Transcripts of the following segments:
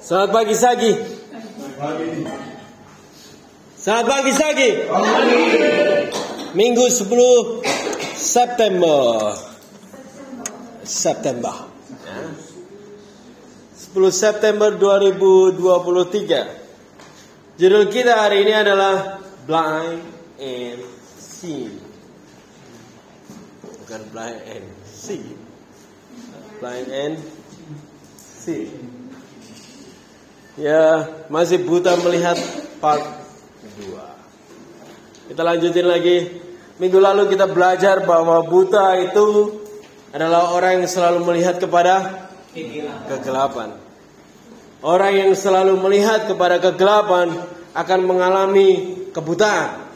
Selamat pagi Sagi. Selamat pagi Sagi. Minggu 10 September. September. 10 September 2023. Judul kita hari ini adalah Blind and See. Bukan blind and see. Blind and see. Ya, masih buta melihat part 2. Kita lanjutin lagi. Minggu lalu kita belajar bahwa buta itu adalah orang yang selalu melihat kepada kegelapan. Orang yang selalu melihat kepada kegelapan akan mengalami kebutaan.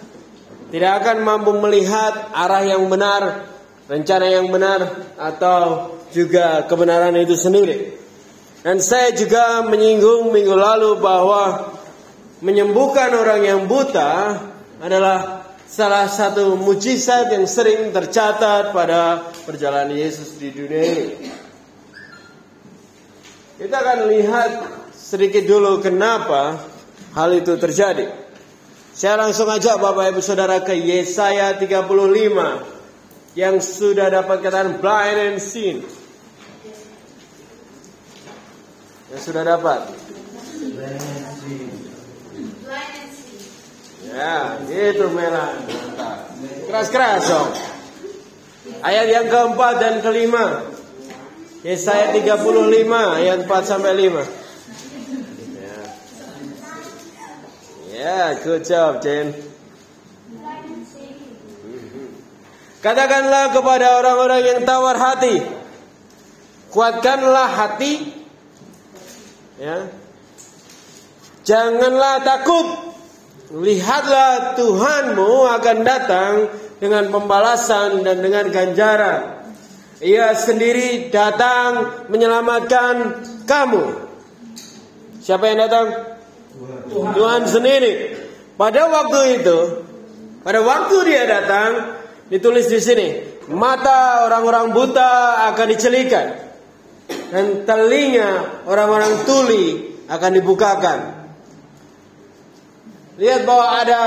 Tidak akan mampu melihat arah yang benar, rencana yang benar, atau juga kebenaran itu sendiri. Dan saya juga menyinggung minggu lalu bahwa menyembuhkan orang yang buta adalah salah satu mujizat yang sering tercatat pada perjalanan Yesus di dunia ini. Kita akan lihat sedikit dulu kenapa hal itu terjadi. Saya langsung ajak Bapak Ibu Saudara ke Yesaya 35 yang sudah dapat katakan blind and sin. Yang sudah dapat? Ya, itu merah. Keras-keras dong. Ayat yang keempat dan kelima. Yesaya 35 ayat 4 sampai 5. Ya. Ya, good job, Jen. Katakanlah kepada orang-orang yang tawar hati, kuatkanlah hati, ya. Janganlah takut, lihatlah Tuhanmu akan datang dengan pembalasan dan dengan ganjaran. Ia sendiri datang menyelamatkan kamu. Siapa yang datang? Tuhan, Tuhan sendiri. Pada waktu itu, pada waktu dia datang, ditulis di sini, mata orang-orang buta akan dicelikan dan telinga orang-orang tuli akan dibukakan. Lihat bahwa ada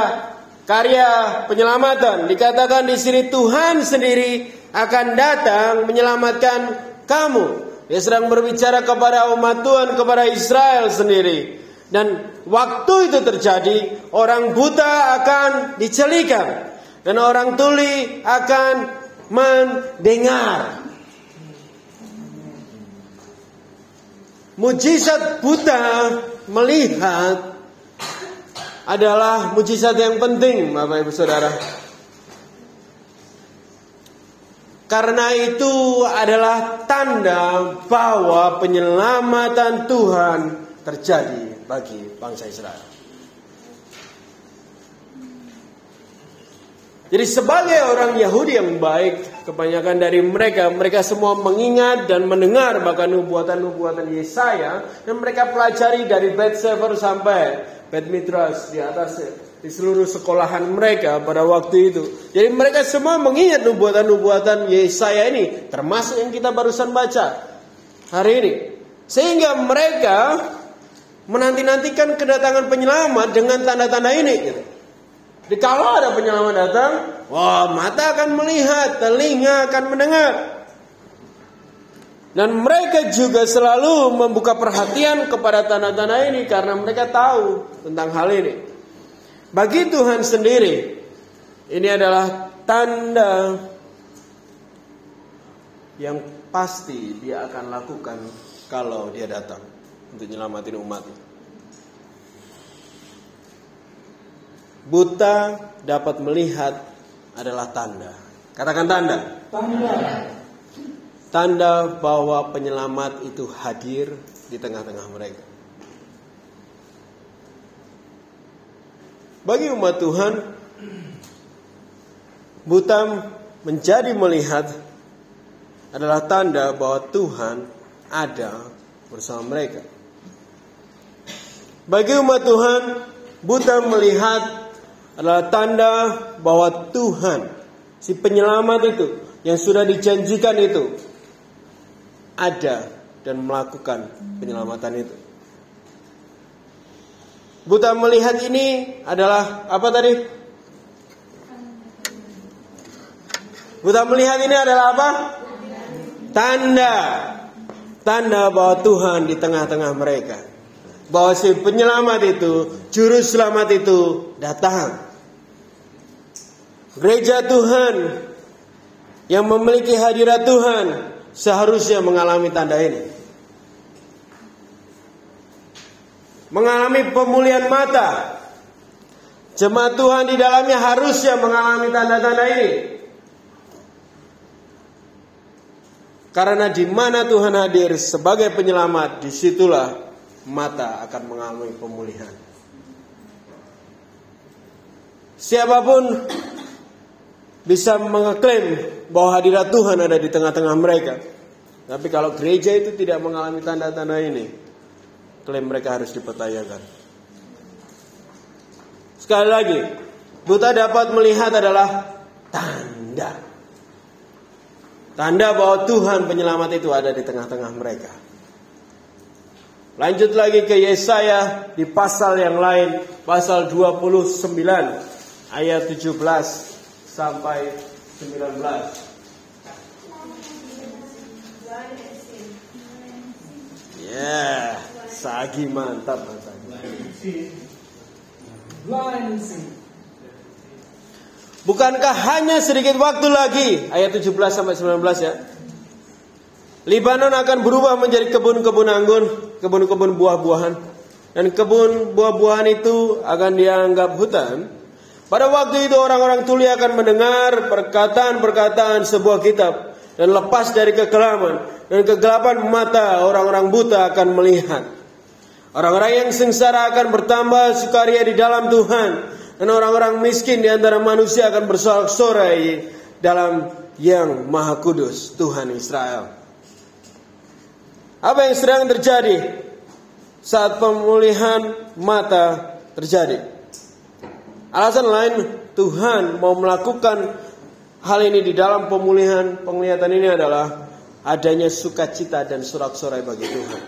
karya penyelamatan. Dikatakan di sini Tuhan sendiri akan datang menyelamatkan kamu. Dia sedang berbicara kepada umat Tuhan, kepada Israel sendiri. Dan waktu itu terjadi, orang buta akan dicelikan. Dan orang tuli akan mendengar. Mujizat buta melihat adalah mujizat yang penting, Bapak Ibu Saudara. Karena itu adalah tanda bahwa penyelamatan Tuhan terjadi bagi bangsa Israel. Jadi sebagai orang Yahudi yang baik, kebanyakan dari mereka, mereka semua mengingat dan mendengar bahkan nubuatan-nubuatan Yesaya dan mereka pelajari dari Beth Sefer sampai Beth Mitras di atasnya di seluruh sekolahan mereka pada waktu itu. Jadi mereka semua mengingat nubuatan-nubuatan Yesaya ini, termasuk yang kita barusan baca hari ini. Sehingga mereka menanti-nantikan kedatangan penyelamat dengan tanda-tanda ini. Gitu. Jadi kalau ada penyelamat datang, wah mata akan melihat, telinga akan mendengar. Dan mereka juga selalu membuka perhatian kepada tanda-tanda ini karena mereka tahu tentang hal ini. Bagi Tuhan sendiri, ini adalah tanda yang pasti dia akan lakukan kalau dia datang untuk menyelamatin umatnya. Buta dapat melihat adalah tanda. Katakan tanda. Tanda. Tanda bahwa penyelamat itu hadir di tengah-tengah mereka. Bagi umat Tuhan, buta menjadi melihat adalah tanda bahwa Tuhan ada bersama mereka. Bagi umat Tuhan, buta melihat adalah tanda bahwa Tuhan, si penyelamat itu yang sudah dijanjikan itu ada dan melakukan penyelamatan itu. Buta melihat ini adalah apa tadi? Buta melihat ini adalah apa? Tanda. Tanda bahwa Tuhan di tengah-tengah mereka. Bahwa si penyelamat itu, juru selamat itu datang. Gereja Tuhan yang memiliki hadirat Tuhan seharusnya mengalami tanda ini. Mengalami pemulihan mata. Jemaat Tuhan di dalamnya harusnya mengalami tanda-tanda ini. Karena di mana Tuhan hadir sebagai penyelamat, di situlah mata akan mengalami pemulihan. Siapa pun bisa mengeklaim bahwa hadirat Tuhan ada di tengah-tengah mereka. Tapi kalau gereja itu tidak mengalami tanda-tanda ini, klaim mereka harus dipertanyakan. Sekali lagi, buta dapat melihat adalah tanda. Tanda bahwa Tuhan penyelamat itu ada di tengah-tengah mereka. Lanjut lagi ke Yesaya di pasal yang lain, pasal 29 ayat 17 sampai 19. Ya, yeah, sagi mantap Bukankah hanya sedikit waktu lagi ayat 17 sampai 19 ya. Libanon akan berubah menjadi kebun-kebun anggur, kebun-kebun buah-buahan. Dan kebun buah-buahan itu akan dianggap hutan pada waktu itu orang-orang tuli akan mendengar perkataan-perkataan sebuah kitab dan lepas dari kekelaman dan kegelapan mata orang-orang buta akan melihat. Orang-orang yang sengsara akan bertambah sukaria di dalam Tuhan dan orang-orang miskin di antara manusia akan bersorak-sorai dalam yang maha kudus Tuhan Israel. Apa yang sedang terjadi saat pemulihan mata terjadi? Alasan lain Tuhan mau melakukan hal ini di dalam pemulihan penglihatan ini adalah adanya sukacita dan sorak-sorai bagi Tuhan.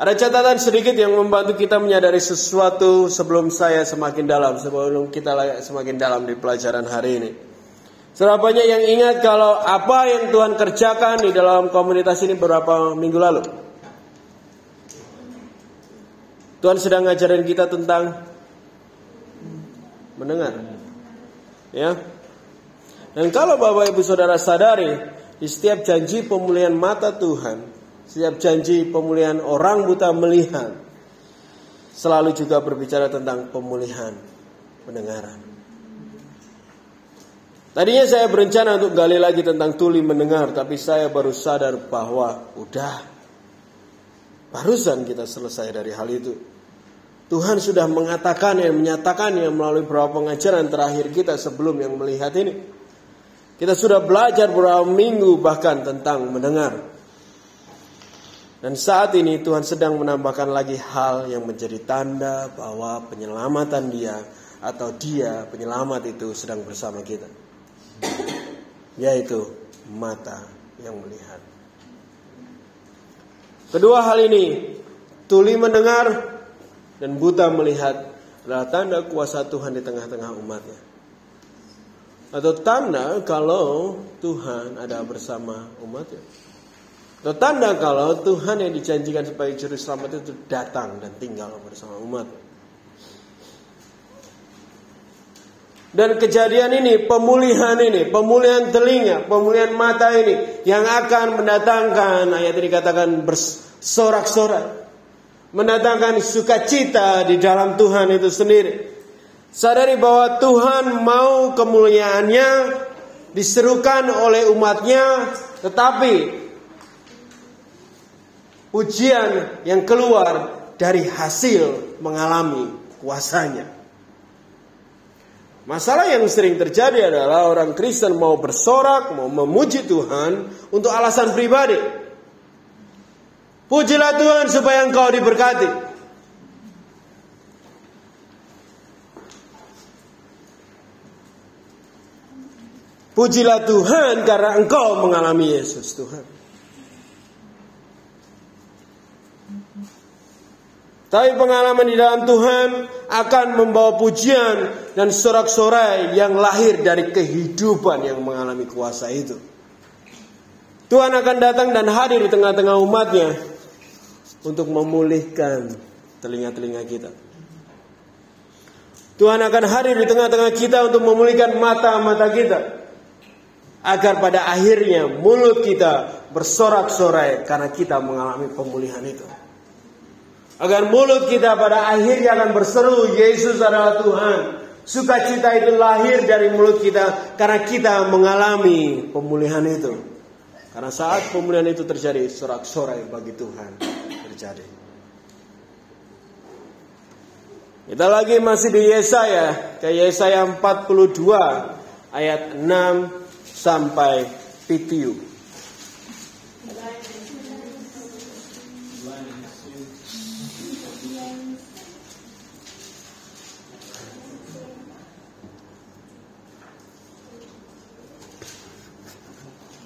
Ada catatan sedikit yang membantu kita menyadari sesuatu sebelum saya semakin dalam, sebelum kita semakin dalam di pelajaran hari ini. Serapanya banyak yang ingat kalau apa yang Tuhan kerjakan di dalam komunitas ini beberapa minggu lalu. Tuhan sedang ngajarin kita tentang mendengar. Ya. Dan kalau Bapak Ibu Saudara sadari, di setiap janji pemulihan mata Tuhan, setiap janji pemulihan orang buta melihat, selalu juga berbicara tentang pemulihan pendengaran. Tadinya saya berencana untuk gali lagi tentang tuli mendengar, tapi saya baru sadar bahwa udah barusan kita selesai dari hal itu. Tuhan sudah mengatakan yang menyatakan yang melalui beberapa pengajaran terakhir kita sebelum yang melihat ini. Kita sudah belajar beberapa minggu bahkan tentang mendengar. Dan saat ini Tuhan sedang menambahkan lagi hal yang menjadi tanda bahwa penyelamatan dia atau dia penyelamat itu sedang bersama kita. Yaitu mata yang melihat. Kedua hal ini, tuli mendengar dan buta melihat adalah tanda kuasa Tuhan di tengah-tengah umatnya. Atau tanda kalau Tuhan ada bersama umatnya. Atau tanda kalau Tuhan yang dijanjikan sebagai juru selamat itu datang dan tinggal bersama umat. Dan kejadian ini, pemulihan ini, pemulihan telinga, pemulihan mata ini yang akan mendatangkan ayat ini dikatakan bersorak-sorak mendatangkan sukacita di dalam Tuhan itu sendiri. Sadari bahwa Tuhan mau kemuliaannya diserukan oleh umatnya, tetapi ujian yang keluar dari hasil mengalami kuasanya. Masalah yang sering terjadi adalah orang Kristen mau bersorak, mau memuji Tuhan untuk alasan pribadi. Pujilah Tuhan supaya engkau diberkati. Pujilah Tuhan karena engkau mengalami Yesus Tuhan. Tapi pengalaman di dalam Tuhan akan membawa pujian dan sorak-sorai yang lahir dari kehidupan yang mengalami kuasa itu. Tuhan akan datang dan hadir di tengah-tengah umatnya untuk memulihkan telinga-telinga kita. Tuhan akan hadir di tengah-tengah kita untuk memulihkan mata-mata kita. Agar pada akhirnya mulut kita bersorak-sorai karena kita mengalami pemulihan itu. Agar mulut kita pada akhirnya akan berseru, Yesus adalah Tuhan. Sukacita itu lahir dari mulut kita karena kita mengalami pemulihan itu. Karena saat pemulihan itu terjadi, sorak-sorai bagi Tuhan terjadi. Kita lagi masih di Yesaya, ke Yesaya 42 ayat 6 sampai 7.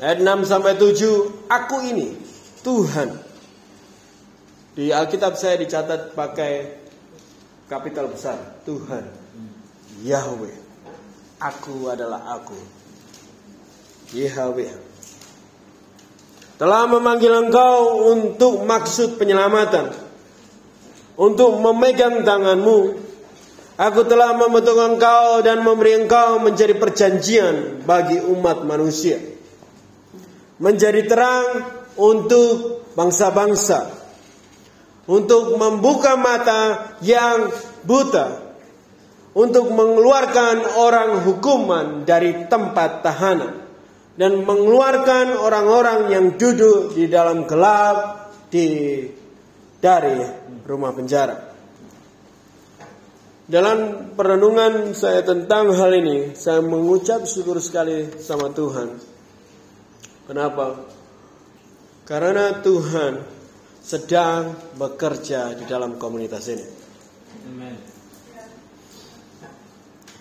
Ayat 6 sampai 7, aku ini Tuhan. Di Alkitab saya dicatat pakai kapital besar, Tuhan. Yahweh. Aku adalah aku. Yahweh. Telah memanggil engkau untuk maksud penyelamatan. Untuk memegang tanganmu. Aku telah membentuk engkau dan memberi engkau menjadi perjanjian bagi umat manusia menjadi terang untuk bangsa-bangsa, untuk membuka mata yang buta, untuk mengeluarkan orang hukuman dari tempat tahanan, dan mengeluarkan orang-orang yang duduk di dalam gelap di dari rumah penjara. Dalam perenungan saya tentang hal ini, saya mengucap syukur sekali sama Tuhan Kenapa? Karena Tuhan sedang bekerja di dalam komunitas ini.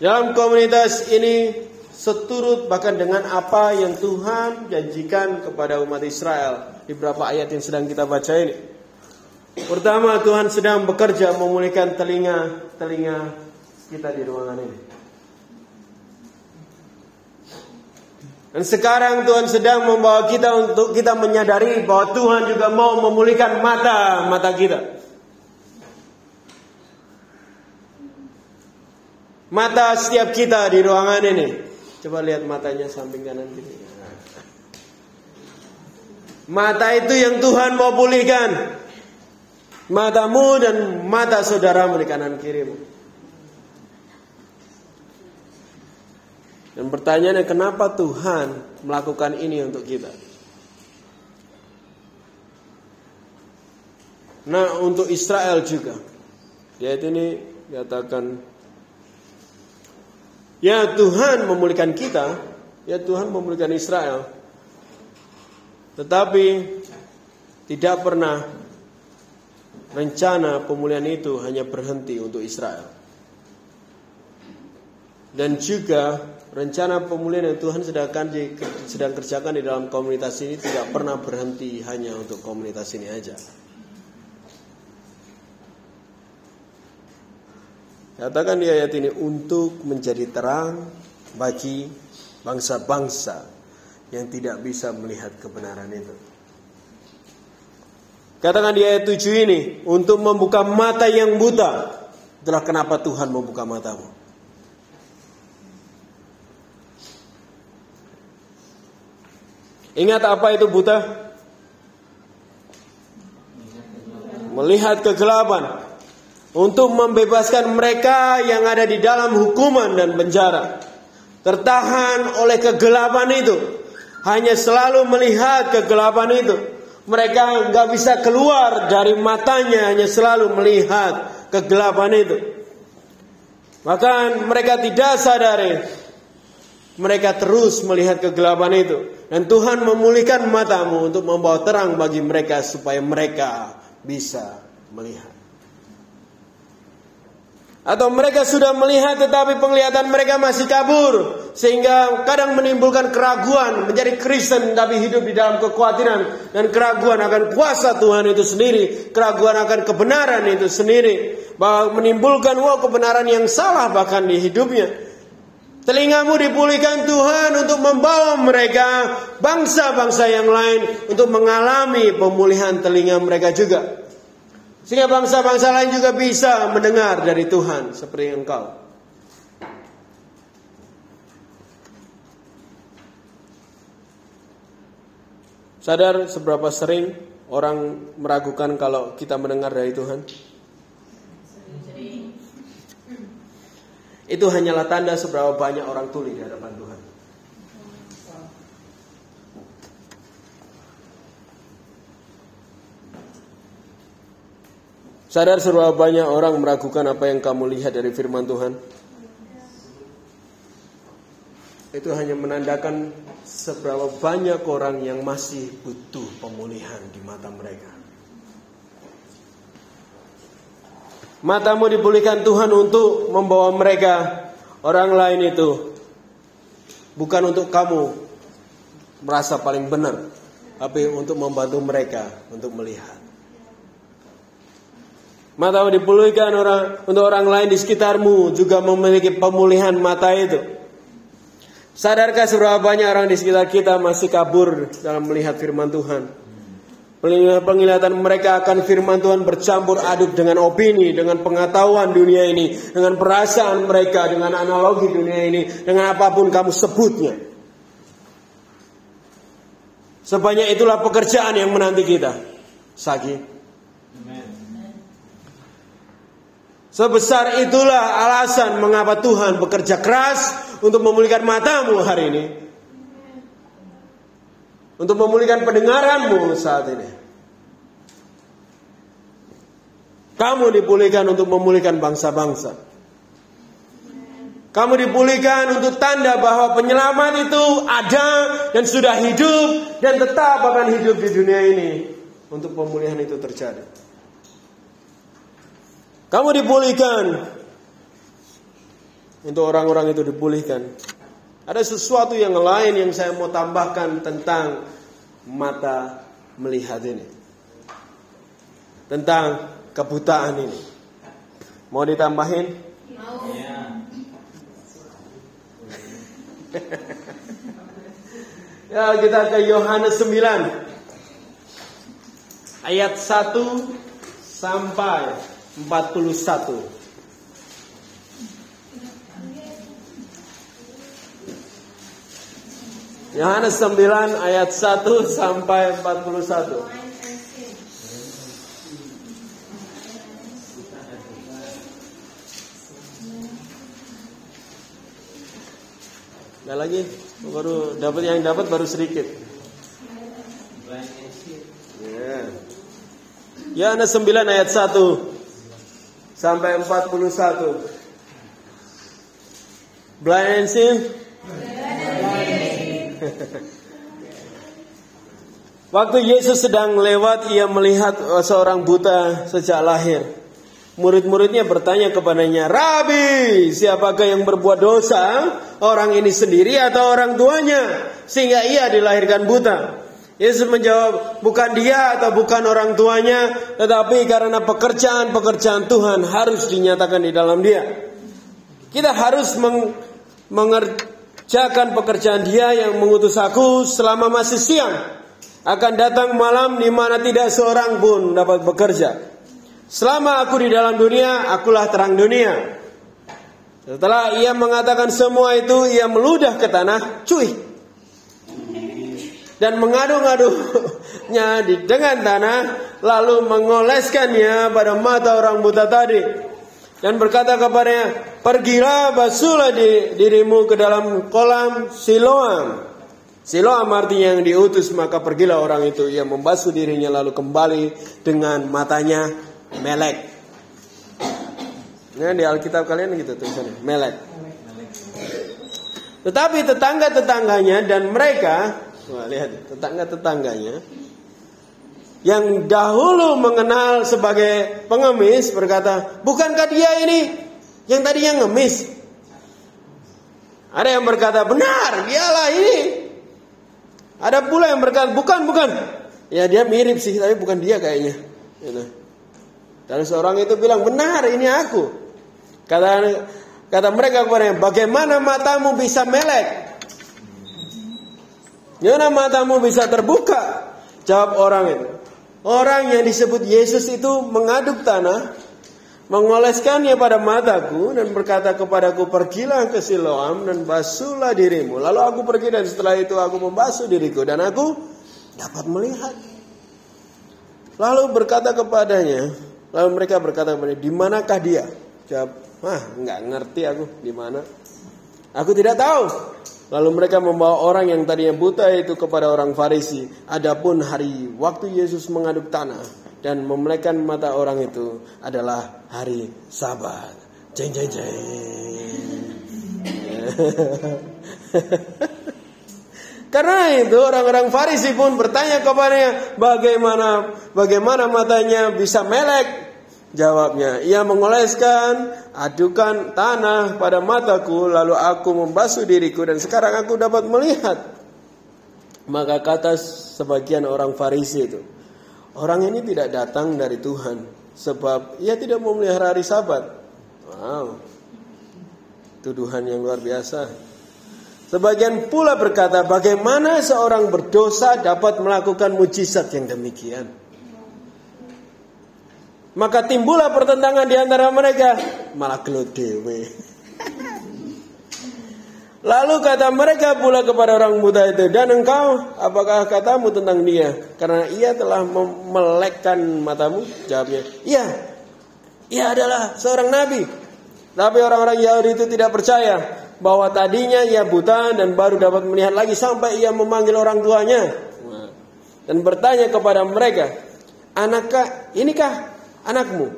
Dalam komunitas ini seturut bahkan dengan apa yang Tuhan janjikan kepada umat Israel di beberapa ayat yang sedang kita baca ini. Pertama, Tuhan sedang bekerja memulihkan telinga-telinga kita di ruangan ini. Dan sekarang Tuhan sedang membawa kita untuk kita menyadari bahwa Tuhan juga mau memulihkan mata mata kita. Mata setiap kita di ruangan ini. Coba lihat matanya samping kanan kiri. Mata itu yang Tuhan mau pulihkan. Matamu dan mata saudaramu di kanan kirimu. Dan pertanyaannya kenapa Tuhan melakukan ini untuk kita? Nah untuk Israel juga. Ayat ini dikatakan Ya Tuhan memulihkan kita Ya Tuhan memulihkan Israel Tetapi Tidak pernah Rencana pemulihan itu hanya berhenti untuk Israel Dan juga rencana pemulihan yang Tuhan sedang, sedang kerjakan di dalam komunitas ini tidak pernah berhenti hanya untuk komunitas ini aja. Katakan di ayat ini untuk menjadi terang bagi bangsa-bangsa yang tidak bisa melihat kebenaran itu. Katakan di ayat 7 ini untuk membuka mata yang buta. Itulah kenapa Tuhan membuka matamu. Ingat apa itu buta? Melihat kegelapan untuk membebaskan mereka yang ada di dalam hukuman dan penjara. Tertahan oleh kegelapan itu, hanya selalu melihat kegelapan itu. Mereka nggak bisa keluar dari matanya, hanya selalu melihat kegelapan itu. Bahkan mereka tidak sadari mereka terus melihat kegelapan itu. Dan Tuhan memulihkan matamu untuk membawa terang bagi mereka supaya mereka bisa melihat. Atau mereka sudah melihat tetapi penglihatan mereka masih kabur sehingga kadang menimbulkan keraguan menjadi Kristen tapi hidup di dalam kekhawatiran dan keraguan akan kuasa Tuhan itu sendiri, keraguan akan kebenaran itu sendiri, bahwa menimbulkan wah kebenaran yang salah bahkan di hidupnya. Telingamu dipulihkan Tuhan untuk membawa mereka bangsa-bangsa yang lain untuk mengalami pemulihan telinga mereka juga. Sehingga bangsa-bangsa lain juga bisa mendengar dari Tuhan seperti engkau. Sadar seberapa sering orang meragukan kalau kita mendengar dari Tuhan? Itu hanyalah tanda seberapa banyak orang tuli di hadapan Tuhan. Sadar seberapa banyak orang meragukan apa yang kamu lihat dari firman Tuhan? Itu hanya menandakan seberapa banyak orang yang masih butuh pemulihan di mata mereka. Matamu dipulihkan Tuhan untuk membawa mereka orang lain itu bukan untuk kamu merasa paling benar, tapi untuk membantu mereka untuk melihat. Mata dipulihkan orang untuk orang lain di sekitarmu juga memiliki pemulihan mata itu. Sadarkah seberapa banyak orang di sekitar kita masih kabur dalam melihat firman Tuhan? Penglihatan mereka akan firman Tuhan bercampur aduk dengan opini, dengan pengetahuan dunia ini, dengan perasaan mereka, dengan analogi dunia ini, dengan apa pun kamu sebutnya. Sebanyak itulah pekerjaan yang menanti kita. Sagi. Sebesar itulah alasan mengapa Tuhan bekerja keras untuk memulihkan matamu hari ini. Untuk memulihkan pendengaranmu saat ini. Kamu dipulihkan untuk memulihkan bangsa-bangsa. Kamu dipulihkan untuk tanda bahwa penyelamat itu ada dan sudah hidup dan tetap akan hidup di dunia ini. Untuk pemulihan itu terjadi. Kamu dipulihkan. Untuk orang-orang itu dipulihkan. Ada sesuatu yang lain yang saya mau tambahkan tentang mata melihat ini. Tentang kebutaan ini. Mau ditambahin? Mau. Ya. kita ke Yohanes 9 ayat 1 sampai 41. Yohanes 9 ayat 1 sampai 41. Ada lagi? Baru dapat yang dapat baru sedikit. Ya. Yohanes 9 ayat 1 sampai 41. Blind and see? Waktu Yesus sedang lewat, ia melihat seorang buta sejak lahir. Murid-muridnya bertanya kepadanya, Rabi, siapakah yang berbuat dosa? Orang ini sendiri atau orang tuanya? Sehingga ia dilahirkan buta. Yesus menjawab, bukan dia atau bukan orang tuanya, tetapi karena pekerjaan-pekerjaan Tuhan harus dinyatakan di dalam dia. Kita harus meng mengerjakan pekerjaan dia yang mengutus aku selama masih siang. Akan datang malam di mana tidak seorang pun dapat bekerja. Selama aku di dalam dunia, akulah terang dunia. Setelah ia mengatakan semua itu, ia meludah ke tanah, cuy, dan mengadu-ngadunya di dengan tanah lalu mengoleskannya pada mata orang buta tadi dan berkata kepadanya pergilah basuhlah di, dirimu ke dalam kolam Siloam Siloam artinya yang diutus maka pergilah orang itu ia membasuh dirinya lalu kembali dengan matanya melek Nah di Alkitab kalian gitu tulisannya melek tetapi tetangga-tetangganya dan mereka Wah, lihat tetangga-tetangganya yang dahulu mengenal sebagai pengemis berkata, "Bukankah dia ini Yang tadinya ngemis. Ada yang berkata, benar, dialah ini. Ada pula yang berkata, bukan, bukan. Ya dia mirip sih, tapi bukan dia kayaknya. Gitu. Dan seorang itu bilang, benar, ini aku. Kata kata mereka kepadanya, bagaimana matamu bisa melek? Gimana matamu bisa terbuka? Jawab orang itu. Orang yang disebut Yesus itu mengaduk tanah, mengoleskannya pada mataku dan berkata kepadaku pergilah ke Siloam dan basuhlah dirimu. Lalu aku pergi dan setelah itu aku membasuh diriku dan aku dapat melihat. Lalu berkata kepadanya, lalu mereka berkata kepadanya, di manakah dia? Jawab, ah nggak ngerti aku di mana. Aku tidak tahu. Lalu mereka membawa orang yang tadinya buta itu kepada orang Farisi. Adapun hari waktu Yesus mengaduk tanah dan memelekan mata orang itu adalah hari Sabat. Jeng jeng jeng. Karena itu orang-orang Farisi pun bertanya kepadanya bagaimana bagaimana matanya bisa melek Jawabnya, ia mengoleskan, adukan tanah pada mataku, lalu aku membasuh diriku dan sekarang aku dapat melihat. Maka kata sebagian orang Farisi itu, orang ini tidak datang dari Tuhan, sebab ia tidak mau melihara hari Sabat. Wow, tuduhan yang luar biasa. Sebagian pula berkata, bagaimana seorang berdosa dapat melakukan mujizat yang demikian? Maka timbullah pertentangan di antara mereka. Malah gelut dewe. Lalu kata mereka pula kepada orang buta itu, dan engkau, apakah katamu tentang dia? Karena ia telah memelekkan matamu. Jawabnya, iya, ia adalah seorang nabi. Tapi orang-orang Yahudi itu tidak percaya bahwa tadinya ia buta dan baru dapat melihat lagi sampai ia memanggil orang tuanya dan bertanya kepada mereka, Anakkah, inikah anakmu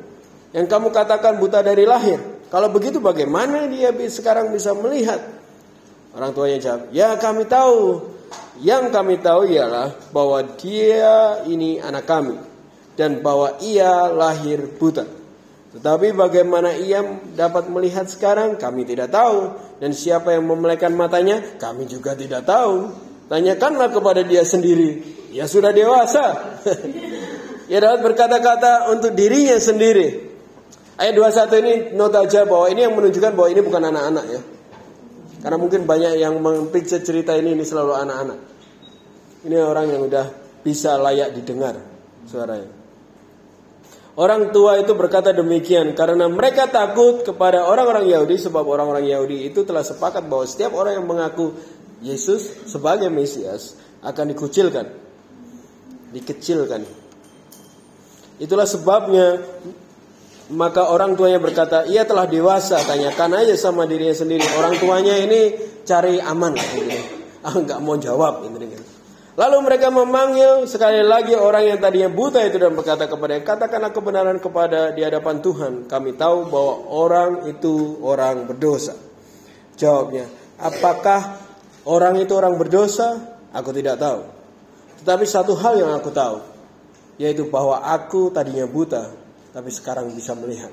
yang kamu katakan buta dari lahir. Kalau begitu bagaimana dia sekarang bisa melihat? Orang tuanya jawab, ya kami tahu. Yang kami tahu ialah bahwa dia ini anak kami. Dan bahwa ia lahir buta. Tetapi bagaimana ia dapat melihat sekarang kami tidak tahu. Dan siapa yang memelekan matanya kami juga tidak tahu. Tanyakanlah kepada dia sendiri. Ya sudah dewasa. Ia dapat berkata-kata untuk dirinya sendiri. Ayat 21 ini nota aja bahwa ini yang menunjukkan bahwa ini bukan anak-anak ya. Karena mungkin banyak yang mempikir cerita ini ini selalu anak-anak. Ini orang yang udah bisa layak didengar suaranya. Orang tua itu berkata demikian karena mereka takut kepada orang-orang Yahudi sebab orang-orang Yahudi itu telah sepakat bahwa setiap orang yang mengaku Yesus sebagai Mesias akan dikucilkan, dikecilkan. Itulah sebabnya maka orang tuanya berkata, ia telah dewasa, tanyakan aja sama dirinya sendiri. Orang tuanya ini cari aman. Gitu. Ah, nggak mau jawab. Lalu mereka memanggil sekali lagi orang yang tadinya buta itu dan berkata kepada katakanlah kebenaran kepada di hadapan Tuhan. Kami tahu bahwa orang itu orang berdosa. Jawabnya, apakah orang itu orang berdosa? Aku tidak tahu. Tetapi satu hal yang aku tahu, yaitu bahwa aku tadinya buta tapi sekarang bisa melihat.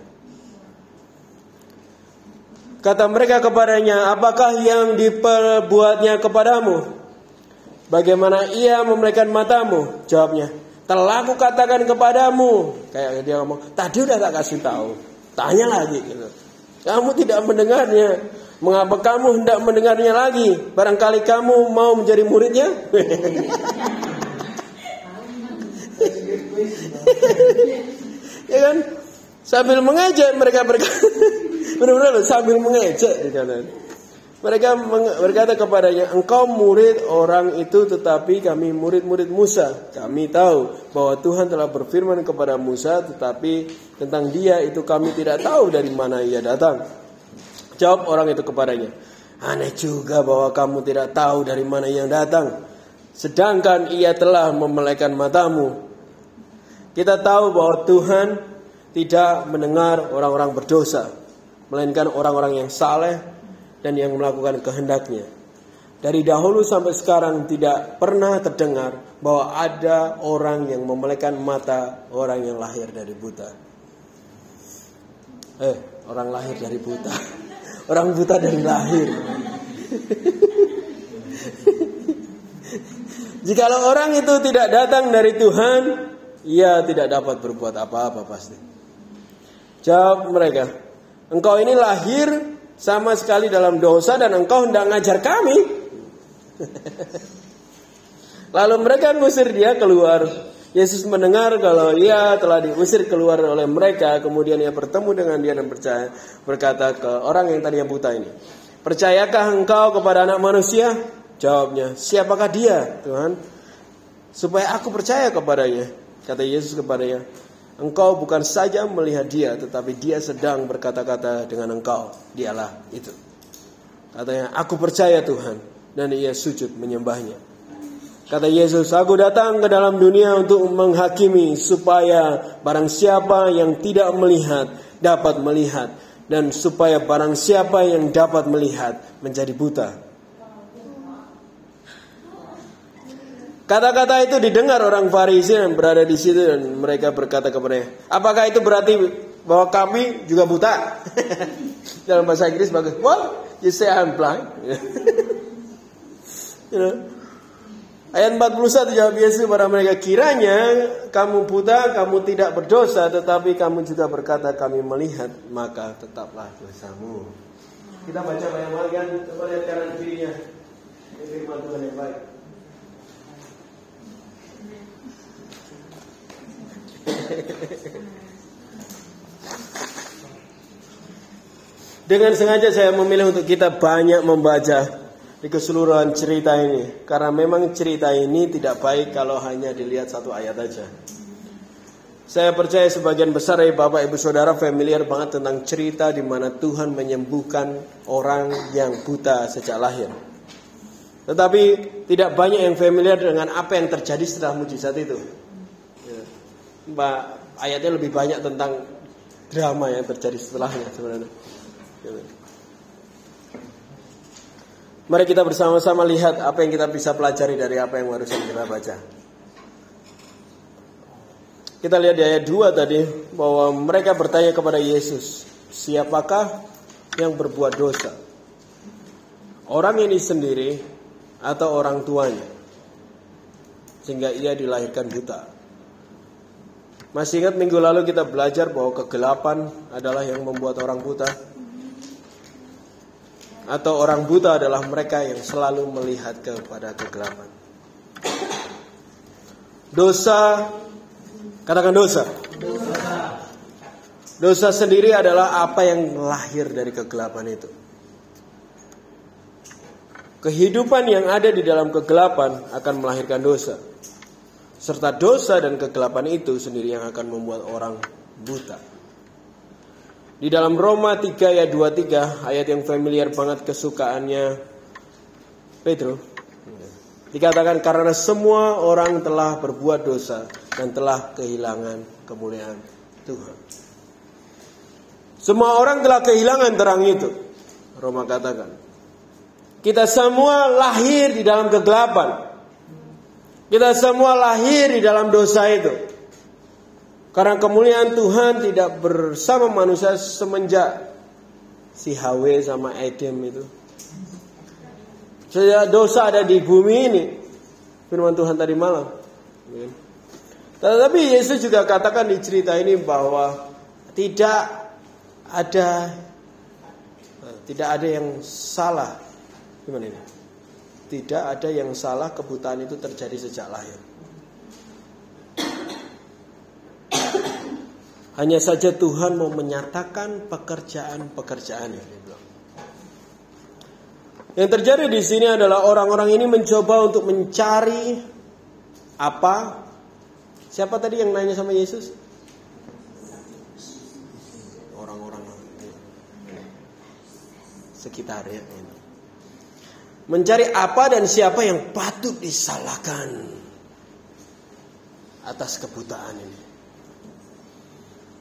Kata mereka kepadanya, apakah yang diperbuatnya kepadamu? Bagaimana ia memelekan matamu? Jawabnya, telah aku katakan kepadamu. Kayak dia ngomong, tadi udah tak kasih tahu. Tanya lagi gitu. Kamu tidak mendengarnya. Mengapa kamu hendak mendengarnya lagi? Barangkali kamu mau menjadi muridnya? ya kan? Sambil mengejek mereka berkata, benar-benar sambil mengejek Mereka berkata kepadanya, engkau murid orang itu tetapi kami murid-murid Musa. Kami tahu bahwa Tuhan telah berfirman kepada Musa tetapi tentang dia itu kami tidak tahu dari mana ia datang. Jawab orang itu kepadanya, aneh juga bahwa kamu tidak tahu dari mana ia datang. Sedangkan ia telah memelekan matamu kita tahu bahwa Tuhan tidak mendengar orang-orang berdosa, melainkan orang-orang yang saleh dan yang melakukan kehendaknya. Dari dahulu sampai sekarang tidak pernah terdengar bahwa ada orang yang memelekan mata orang yang lahir dari buta. Eh, orang lahir dari buta. Orang buta dari lahir. Jikalau orang itu tidak datang dari Tuhan, ia tidak dapat berbuat apa-apa pasti. Jawab mereka, engkau ini lahir sama sekali dalam dosa dan engkau hendak ngajar kami. Lalu mereka ngusir dia keluar. Yesus mendengar kalau ia telah diusir keluar oleh mereka, kemudian ia bertemu dengan dia dan percaya berkata ke orang yang tadinya buta ini, "Percayakah engkau kepada anak manusia?" Jawabnya, "Siapakah dia, Tuhan?" Supaya aku percaya kepadanya. Kata Yesus kepadanya, "Engkau bukan saja melihat dia, tetapi dia sedang berkata-kata dengan engkau. Dialah itu." Katanya, "Aku percaya Tuhan." Dan ia sujud menyembahnya. Kata Yesus, aku datang ke dalam dunia untuk menghakimi supaya barang siapa yang tidak melihat dapat melihat dan supaya barang siapa yang dapat melihat menjadi buta. Kata-kata itu didengar orang Farisi yang berada di situ dan mereka berkata kepadanya, apakah itu berarti bahwa kami juga buta? Dalam bahasa Inggris bagus, well, you say I'm blind. you know? Ayat 41 jawab Yesus kepada mereka, kiranya kamu buta, kamu tidak berdosa, tetapi kamu juga berkata kami melihat, maka tetaplah dosamu. Kita baca banyak kan, coba lihat kanan kirinya. Firman Tuhan yang baik. Dengan sengaja saya memilih untuk kita banyak membaca di keseluruhan cerita ini karena memang cerita ini tidak baik kalau hanya dilihat satu ayat aja. Saya percaya sebagian besar ya Bapak Ibu Saudara familiar banget tentang cerita di mana Tuhan menyembuhkan orang yang buta sejak lahir. Tetapi tidak banyak yang familiar dengan apa yang terjadi setelah mujizat itu. Mbak, ayatnya lebih banyak tentang drama yang terjadi setelahnya sebenarnya. Ya. Mari kita bersama-sama lihat apa yang kita bisa pelajari dari apa yang barusan kita baca. Kita lihat di ayat 2 tadi bahwa mereka bertanya kepada Yesus, "Siapakah yang berbuat dosa? Orang ini sendiri atau orang tuanya?" Sehingga ia dilahirkan buta. Masih ingat minggu lalu kita belajar bahwa kegelapan adalah yang membuat orang buta? atau orang buta adalah mereka yang selalu melihat kepada kegelapan. Dosa, katakan dosa. Dosa. Sendiri adalah apa yang lahir dari kegelapan itu. Kehidupan yang ada di dalam kegelapan akan melahirkan dosa. Serta dosa dan kegelapan itu sendiri yang akan membuat orang buta. Di dalam Roma 3 ayat 23 ayat yang familiar banget kesukaannya Pedro dikatakan karena semua orang telah berbuat dosa dan telah kehilangan kemuliaan Tuhan. Semua orang telah kehilangan terang itu. Roma katakan. Kita semua lahir di dalam kegelapan. Kita semua lahir di dalam dosa itu. Karena kemuliaan Tuhan tidak bersama manusia semenjak si Hawe sama Edem itu. Sejak dosa ada di bumi ini. Firman Tuhan tadi malam. Tetapi Yesus juga katakan di cerita ini bahwa tidak ada tidak ada yang salah. Gimana ini? Tidak ada yang salah kebutaan itu terjadi sejak lahir. Hanya saja Tuhan mau menyatakan pekerjaan-pekerjaannya. Yang terjadi di sini adalah orang-orang ini mencoba untuk mencari apa? Siapa tadi yang nanya sama Yesus? Orang-orang sekitar ya. Mencari apa dan siapa yang patut disalahkan atas kebutaan ini.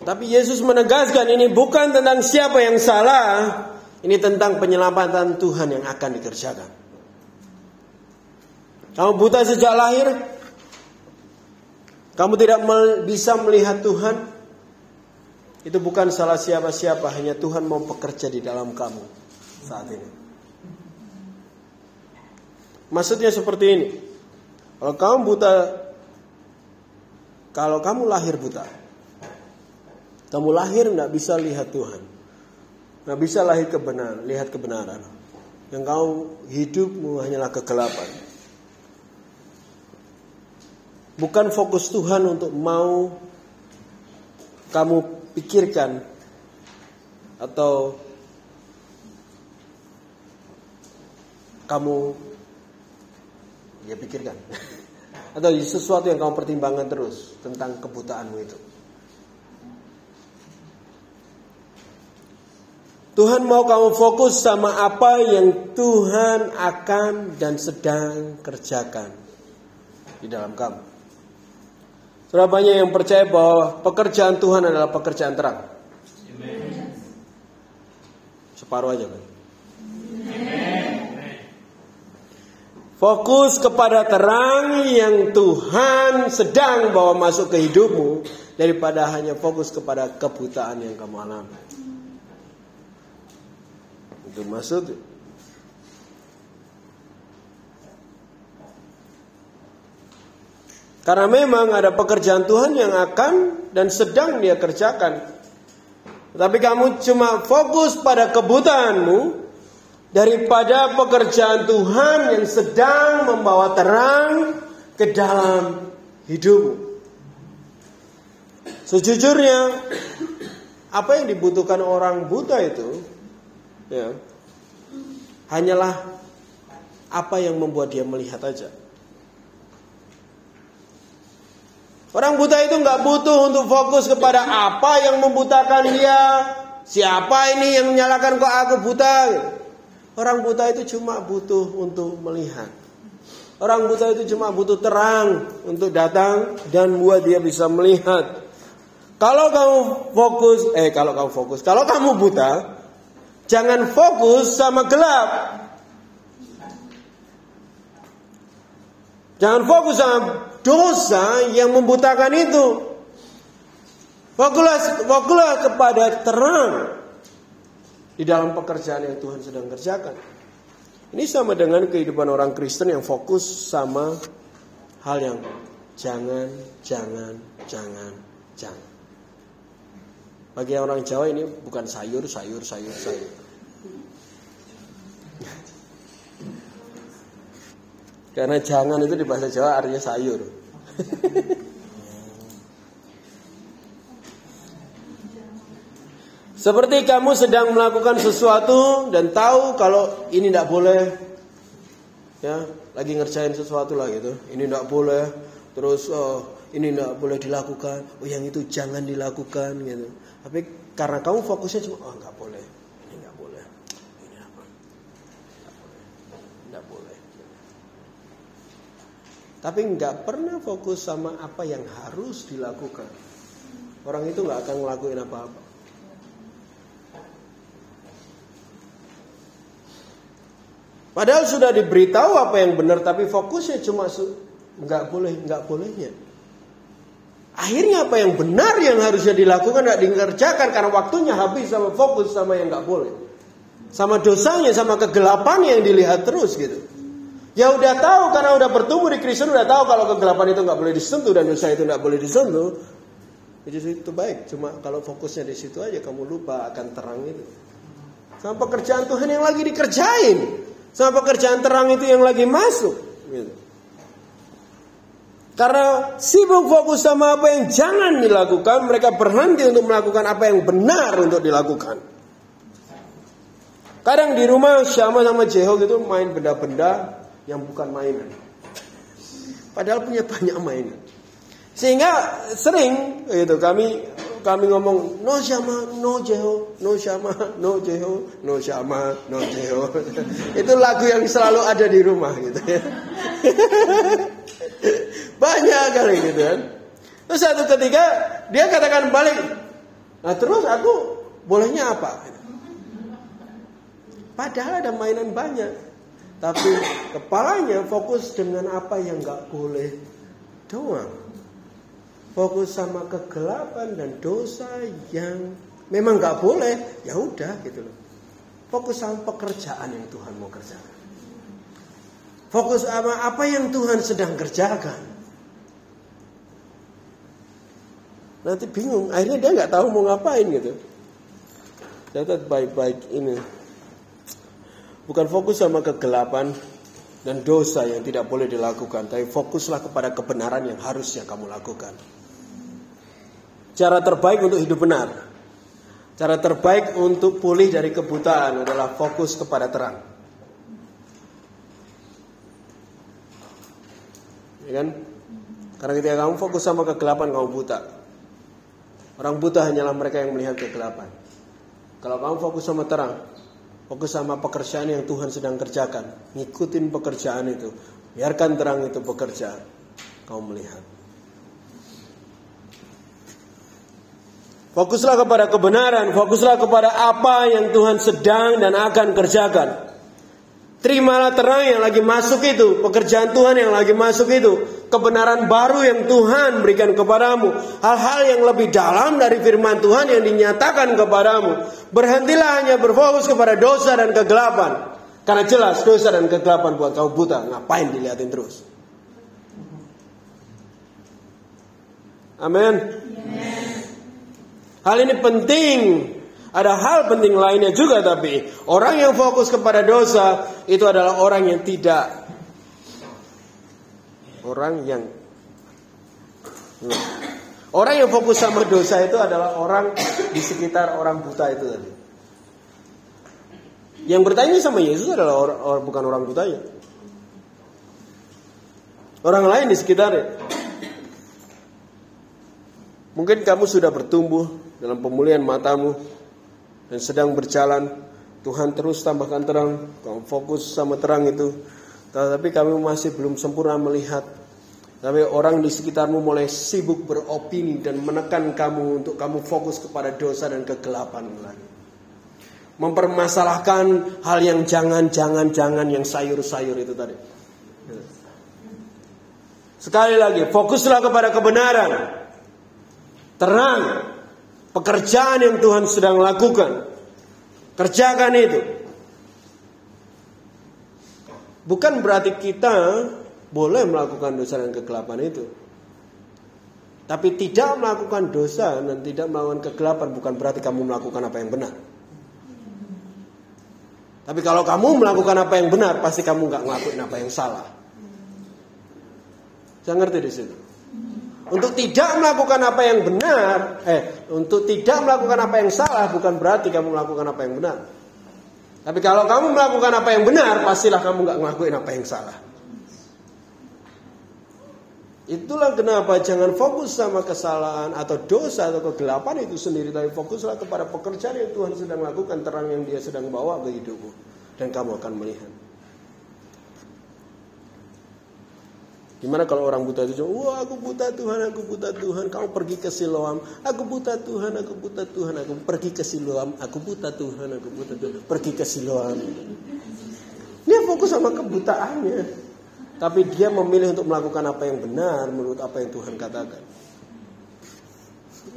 Tapi Yesus menegaskan ini bukan tentang siapa yang salah, ini tentang penyelamatan Tuhan yang akan dikerjakan. Kamu buta sejak lahir, kamu tidak bisa melihat Tuhan, Itu bukan salah siapa-siapa, hanya Tuhan mau bekerja di dalam kamu saat ini. Maksudnya seperti ini. Kalau kamu buta, kalau kamu lahir buta, kamu lahir tidak bisa lihat Tuhan, nggak bisa lahir kebenaran, lihat kebenaran. Yang kau hidupmu hanyalah kegelapan. Bukan fokus Tuhan untuk mau kamu pikirkan atau kamu ya pikirkan atau sesuatu yang kamu pertimbangkan terus tentang kebutaanmu itu. Tuhan mau kamu fokus sama apa yang Tuhan akan dan sedang kerjakan di dalam kamu. Sudah banyak yang percaya bahwa pekerjaan Tuhan adalah pekerjaan terang. Separuh aja kan. Fokus kepada terang yang Tuhan sedang bawa masuk ke hidupmu daripada hanya fokus kepada kebutaan yang kamu alami. Itu maksud Karena memang ada pekerjaan Tuhan yang akan dan sedang dia kerjakan. Tapi kamu cuma fokus pada kebutaanmu daripada pekerjaan Tuhan yang sedang membawa terang ke dalam hidupmu. Sejujurnya apa yang dibutuhkan orang buta itu ya hanyalah apa yang membuat dia melihat aja. Orang buta itu nggak butuh untuk fokus kepada apa yang membutakan dia. Siapa ini yang menyalakan kok aku buta? Orang buta itu cuma butuh untuk melihat. Orang buta itu cuma butuh terang untuk datang dan buat dia bisa melihat. Kalau kamu fokus, eh kalau kamu fokus, kalau kamu buta, jangan fokus sama gelap. Jangan fokus sama dosa yang membutakan itu. Fokuslah, fokuslah kepada terang di dalam pekerjaan yang Tuhan sedang kerjakan. Ini sama dengan kehidupan orang Kristen yang fokus sama hal yang jangan, jangan, jangan, jangan. Bagi orang Jawa ini bukan sayur, sayur, sayur, sayur. Karena jangan itu di bahasa Jawa artinya sayur. Seperti kamu sedang melakukan sesuatu dan tahu kalau ini tidak boleh, ya lagi ngerjain sesuatu lah gitu. Ini tidak boleh, terus oh, ini tidak boleh dilakukan. Oh yang itu jangan dilakukan gitu. Tapi karena kamu fokusnya cuma oh nggak boleh, Tapi nggak pernah fokus sama apa yang harus dilakukan. Orang itu nggak akan ngelakuin apa-apa. Padahal sudah diberitahu apa yang benar, tapi fokusnya cuma nggak boleh, nggak bolehnya. Akhirnya apa yang benar yang harusnya dilakukan nggak dikerjakan karena waktunya habis sama fokus sama yang nggak boleh, sama dosanya, sama kegelapannya yang dilihat terus gitu. Ya udah tahu karena udah bertumbuh di Kristen udah tahu kalau kegelapan itu nggak boleh disentuh dan dosa itu nggak boleh disentuh. Jadi itu baik. Cuma kalau fokusnya di situ aja kamu lupa akan terang itu. Sama pekerjaan Tuhan yang lagi dikerjain. Sama pekerjaan terang itu yang lagi masuk. Gitu. Karena sibuk fokus sama apa yang jangan dilakukan, mereka berhenti untuk melakukan apa yang benar untuk dilakukan. Kadang di rumah Syama sama Jeho gitu main benda-benda yang bukan mainan. Padahal punya banyak mainan. Sehingga sering itu kami kami ngomong no sama no jeho no sama no jeho no sama no jeho. Itu lagu yang selalu ada di rumah gitu ya. Banyak kali gitu kan. Terus satu ketika dia katakan balik nah terus aku bolehnya apa? Padahal ada mainan banyak tapi kepalanya fokus dengan apa yang nggak boleh doang. Fokus sama kegelapan dan dosa yang memang nggak boleh, ya udah gitu loh. Fokus sama pekerjaan yang Tuhan mau kerjakan. Fokus sama apa yang Tuhan sedang kerjakan. Nanti bingung, akhirnya dia nggak tahu mau ngapain gitu. Catat baik-baik ini. Bukan fokus sama kegelapan dan dosa yang tidak boleh dilakukan, tapi fokuslah kepada kebenaran yang harusnya kamu lakukan. Cara terbaik untuk hidup benar Cara terbaik untuk pulih dari kebutaan adalah fokus kepada terang. Ya kan? Karena ketika kamu fokus sama kegelapan kamu buta. Orang buta hanyalah mereka yang melihat kegelapan. Kalau kamu fokus sama terang, fokus sama pekerjaan yang Tuhan sedang kerjakan, ngikutin pekerjaan itu, biarkan terang itu bekerja, kamu melihat. Fokuslah kepada kebenaran, fokuslah kepada apa yang Tuhan sedang dan akan kerjakan. Terimalah terang yang lagi masuk itu, pekerjaan Tuhan yang lagi masuk itu, kebenaran baru yang Tuhan berikan kepadamu, hal-hal yang lebih dalam dari firman Tuhan yang dinyatakan kepadamu. Berhentilah hanya berfokus kepada dosa dan kegelapan. Karena jelas dosa dan kegelapan buat kau buta, ngapain dilihatin terus? Amin. Hal ini penting. Ada hal penting lainnya juga tapi orang yang fokus kepada dosa itu adalah orang yang tidak orang yang orang yang fokus sama dosa itu adalah orang di sekitar orang buta itu tadi. Yang bertanya sama Yesus adalah orang, orang bukan orang butanya. Orang lain di sekitarnya. Mungkin kamu sudah bertumbuh dalam pemulihan matamu dan sedang berjalan. Tuhan terus tambahkan terang kamu fokus sama terang itu. Tapi kamu masih belum sempurna melihat. Tapi orang di sekitarmu mulai sibuk beropini dan menekan kamu untuk kamu fokus kepada dosa dan kegelapan lagi. Mempermasalahkan hal yang jangan-jangan-jangan yang sayur-sayur itu tadi. Sekali lagi, fokuslah kepada kebenaran. Terang, Pekerjaan yang Tuhan sedang lakukan. Kerjakan itu. Bukan berarti kita boleh melakukan dosa dan kegelapan itu. Tapi tidak melakukan dosa dan tidak melakukan kegelapan bukan berarti kamu melakukan apa yang benar. Tapi kalau kamu melakukan apa yang benar, pasti kamu nggak ngelakuin apa yang salah. Saya ngerti di situ. Untuk tidak melakukan apa yang benar, eh, untuk tidak melakukan apa yang salah bukan berarti kamu melakukan apa yang benar. Tapi kalau kamu melakukan apa yang benar, pastilah kamu nggak ngelakuin apa yang salah. Itulah kenapa jangan fokus sama kesalahan atau dosa atau kegelapan itu sendiri, tapi fokuslah kepada pekerjaan yang Tuhan sedang lakukan, terang yang Dia sedang bawa ke hidupmu, dan kamu akan melihat. Gimana kalau orang buta itu wah aku buta Tuhan, aku buta Tuhan, kamu pergi ke Siloam, aku buta Tuhan, aku buta Tuhan, aku pergi ke Siloam, aku buta Tuhan, aku buta Tuhan, pergi ke Siloam. Dia fokus sama kebutaannya, tapi dia memilih untuk melakukan apa yang benar menurut apa yang Tuhan katakan.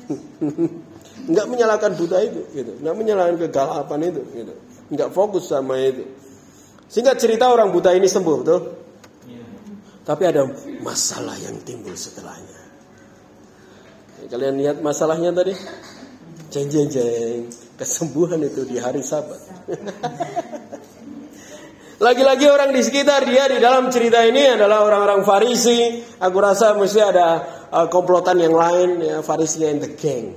Enggak menyalahkan buta itu, gitu. Enggak menyalahkan kegalapan itu, gitu. Enggak fokus sama itu. Sehingga cerita orang buta ini sembuh, tuh. Tapi ada masalah yang timbul setelahnya. Kalian lihat masalahnya tadi? Jeng jeng jeng. Kesembuhan itu di hari sabat. Lagi-lagi orang di sekitar dia di dalam cerita ini adalah orang-orang Farisi. Aku rasa mesti ada uh, komplotan yang lain, ya, Farisi and the gang.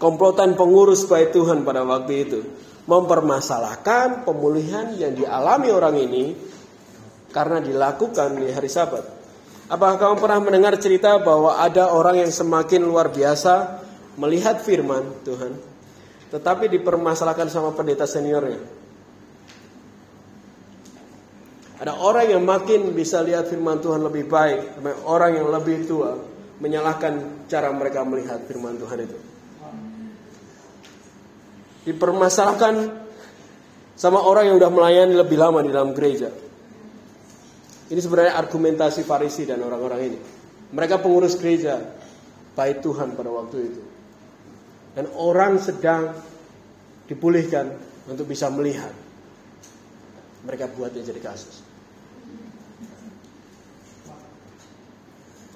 Komplotan pengurus baik Tuhan pada waktu itu mempermasalahkan pemulihan yang dialami orang ini karena dilakukan di hari Sabat. Apakah kamu pernah mendengar cerita bahwa ada orang yang semakin luar biasa melihat firman Tuhan, tetapi dipermasalahkan sama pendeta seniornya? Ada orang yang makin bisa lihat firman Tuhan lebih baik, orang yang lebih tua menyalahkan cara mereka melihat firman Tuhan itu. Dipermasalahkan sama orang yang sudah melayani lebih lama di dalam gereja. Ini sebenarnya argumentasi Farisi dan orang-orang ini. Mereka pengurus gereja, baik Tuhan pada waktu itu. Dan orang sedang dipulihkan untuk bisa melihat. Mereka buatnya jadi kasus.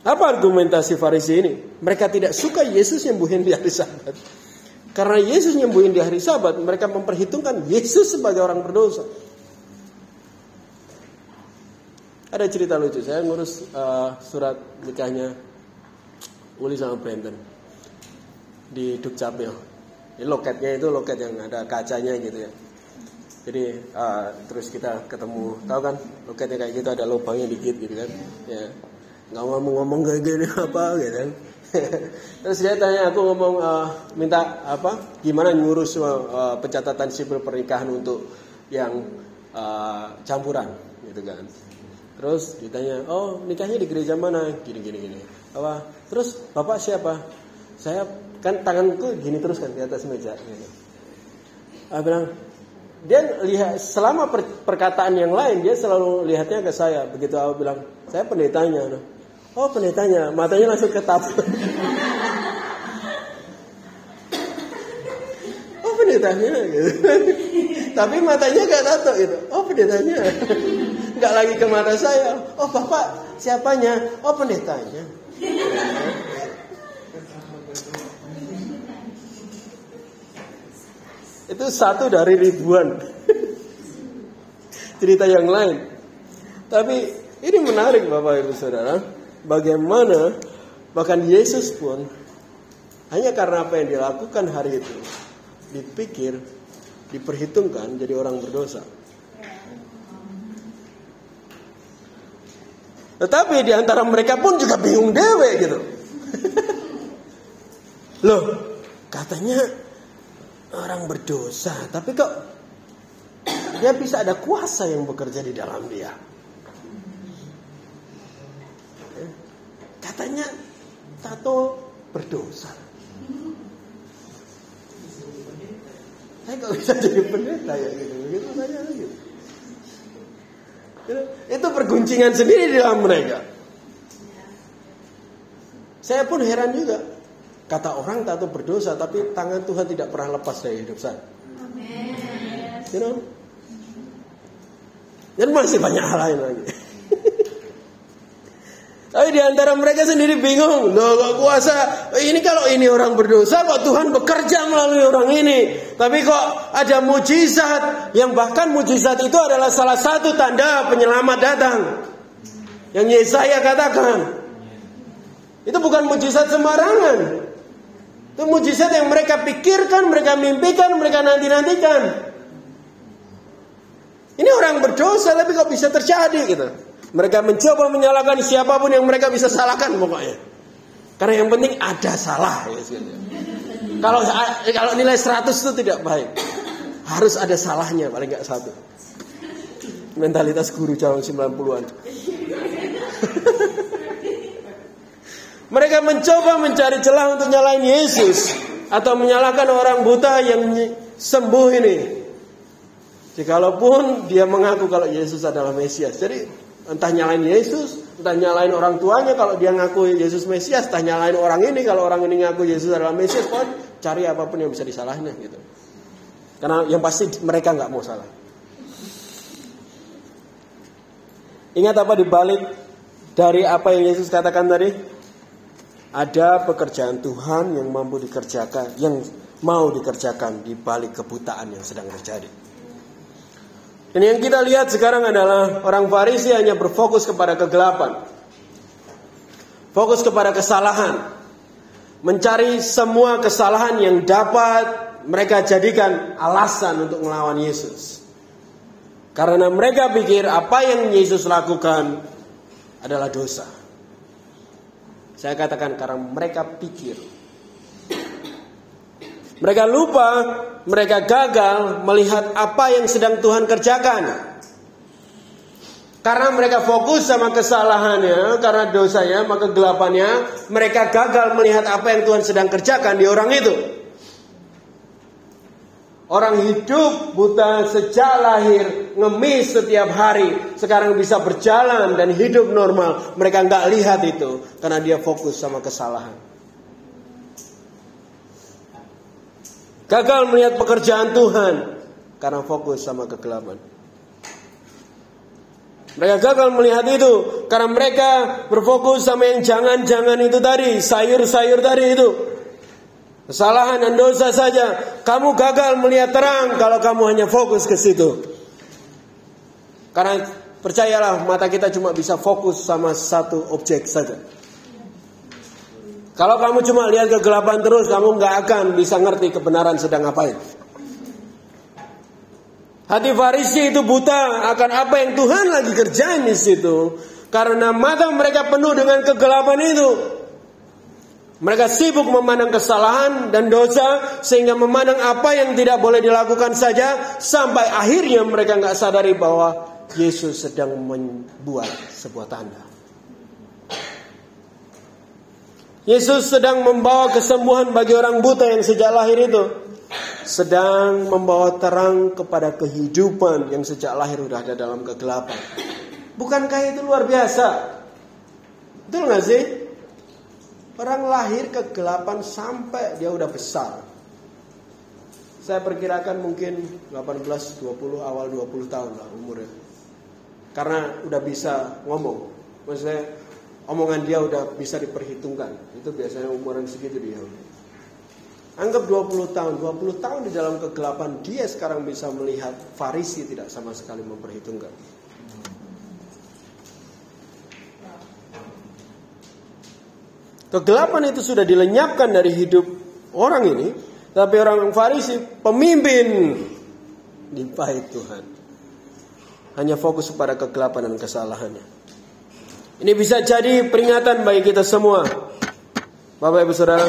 Apa argumentasi Farisi ini? Mereka tidak suka Yesus nyembuhin di hari Sabat. Karena Yesus nyembuhin di hari Sabat, mereka memperhitungkan Yesus sebagai orang berdosa. Ada cerita lucu, saya ngurus uh, surat nikahnya Uli sama Brandon di Dukcapil. Ini loketnya itu loket yang ada kacanya gitu ya. Jadi uh, terus kita ketemu, tahu kan loketnya kayak gitu ada lubangnya dikit gitu kan. Ya, nggak ngomong-ngomong kayak gini apa gitu kan. terus dia tanya aku ngomong uh, minta apa gimana ngurus uh, pencatatan sipil pernikahan untuk yang uh, campuran gitu kan Terus ditanya, oh nikahnya di gereja mana? Gini gini gini. Apa? Terus bapak siapa? Saya kan tanganku gini terus kan di atas meja. Gitu. Aku bilang, dia lihat selama per, perkataan yang lain dia selalu lihatnya ke saya. Begitu aku bilang, saya pendetanya. Oh pendetanya, matanya langsung ketap. oh pendetanya gitu. Tapi matanya gak tato gitu. Oh pendetanya nggak lagi ke mata saya. Oh bapak siapanya? Oh pendetanya. Itu satu dari ribuan cerita yang lain. Tapi ini menarik Bapak Ibu Saudara. Bagaimana bahkan Yesus pun hanya karena apa yang dilakukan hari itu dipikir, diperhitungkan jadi orang berdosa. Tetapi di antara mereka pun juga bingung dewe gitu. Loh, katanya orang berdosa, tapi kok dia bisa ada kuasa yang bekerja di dalam dia. Katanya tato berdosa. Saya kok bisa jadi pendeta ya gitu, saya gitu. Itu perguncingan sendiri di dalam mereka. Saya pun heran juga. Kata orang tato berdosa, tapi tangan Tuhan tidak pernah lepas dari hidup saya. You know? Dan masih banyak hal lain lagi. Tapi di antara mereka sendiri bingung, loh kok kuasa ini kalau ini orang berdosa kok Tuhan bekerja melalui orang ini. Tapi kok ada mujizat yang bahkan mujizat itu adalah salah satu tanda penyelamat datang. Yang Yesaya katakan. Itu bukan mujizat sembarangan. Itu mujizat yang mereka pikirkan, mereka mimpikan, mereka nanti-nantikan. Ini orang berdosa tapi kok bisa terjadi gitu. Mereka mencoba menyalahkan siapa pun yang mereka bisa salahkan pokoknya. Karena yang penting ada salah. Ya, kalau kalau nilai 100 itu tidak baik. Harus ada salahnya paling nggak satu. Mentalitas guru tahun 90-an. mereka mencoba mencari celah untuk nyalain Yesus atau menyalahkan orang buta yang sembuh ini. Jikalaupun dia mengaku kalau Yesus adalah Mesias. Jadi Entah nyalain Yesus, entah nyalain orang tuanya kalau dia ngaku Yesus Mesias, entah nyalain orang ini kalau orang ini ngaku Yesus adalah Mesias, pokoknya cari apa pun yang bisa disalahin gitu. Karena yang pasti mereka nggak mau salah. Ingat apa dibalik dari apa yang Yesus katakan tadi? Ada pekerjaan Tuhan yang mampu dikerjakan, yang mau dikerjakan di balik kebutaan yang sedang terjadi. Dan yang kita lihat sekarang adalah orang Farisi hanya berfokus kepada kegelapan. Fokus kepada kesalahan. Mencari semua kesalahan yang dapat mereka jadikan alasan untuk melawan Yesus. Karena mereka pikir apa yang Yesus lakukan adalah dosa. Saya katakan karena mereka pikir mereka lupa, mereka gagal melihat apa yang sedang Tuhan kerjakan. Karena mereka fokus sama kesalahannya, karena dosanya, maka kegelapannya, mereka gagal melihat apa yang Tuhan sedang kerjakan di orang itu. Orang hidup buta sejak lahir, ngemis setiap hari, sekarang bisa berjalan dan hidup normal. Mereka nggak lihat itu karena dia fokus sama kesalahan. Gagal melihat pekerjaan Tuhan karena fokus sama kegelapan. Mereka gagal melihat itu karena mereka berfokus sama yang jangan-jangan itu tadi, sayur-sayur tadi itu. Kesalahan dan dosa saja. Kamu gagal melihat terang kalau kamu hanya fokus ke situ. Karena percayalah mata kita cuma bisa fokus sama satu objek saja. Kalau kamu cuma lihat kegelapan terus, kamu nggak akan bisa ngerti kebenaran sedang ngapain. Hati Farisi itu buta akan apa yang Tuhan lagi kerjain di situ. Karena mata mereka penuh dengan kegelapan itu. Mereka sibuk memandang kesalahan dan dosa sehingga memandang apa yang tidak boleh dilakukan saja sampai akhirnya mereka nggak sadari bahwa Yesus sedang membuat sebuah tanda. Yesus sedang membawa kesembuhan bagi orang buta yang sejak lahir itu. Sedang membawa terang kepada kehidupan yang sejak lahir sudah ada dalam kegelapan. Bukankah itu luar biasa? Betul nggak sih? Orang lahir kegelapan sampai dia udah besar. Saya perkirakan mungkin 18, 20, awal 20 tahun lah umurnya. Karena udah bisa ngomong. Maksudnya omongan dia udah bisa diperhitungkan. Itu biasanya umuran segitu dia. Anggap 20 tahun, 20 tahun di dalam kegelapan dia sekarang bisa melihat Farisi tidak sama sekali memperhitungkan. Kegelapan itu sudah dilenyapkan dari hidup orang ini, tapi orang Farisi pemimpin dipahit Tuhan. Hanya fokus pada kegelapan dan kesalahannya. Ini bisa jadi peringatan bagi kita semua. Bapak Ibu Saudara,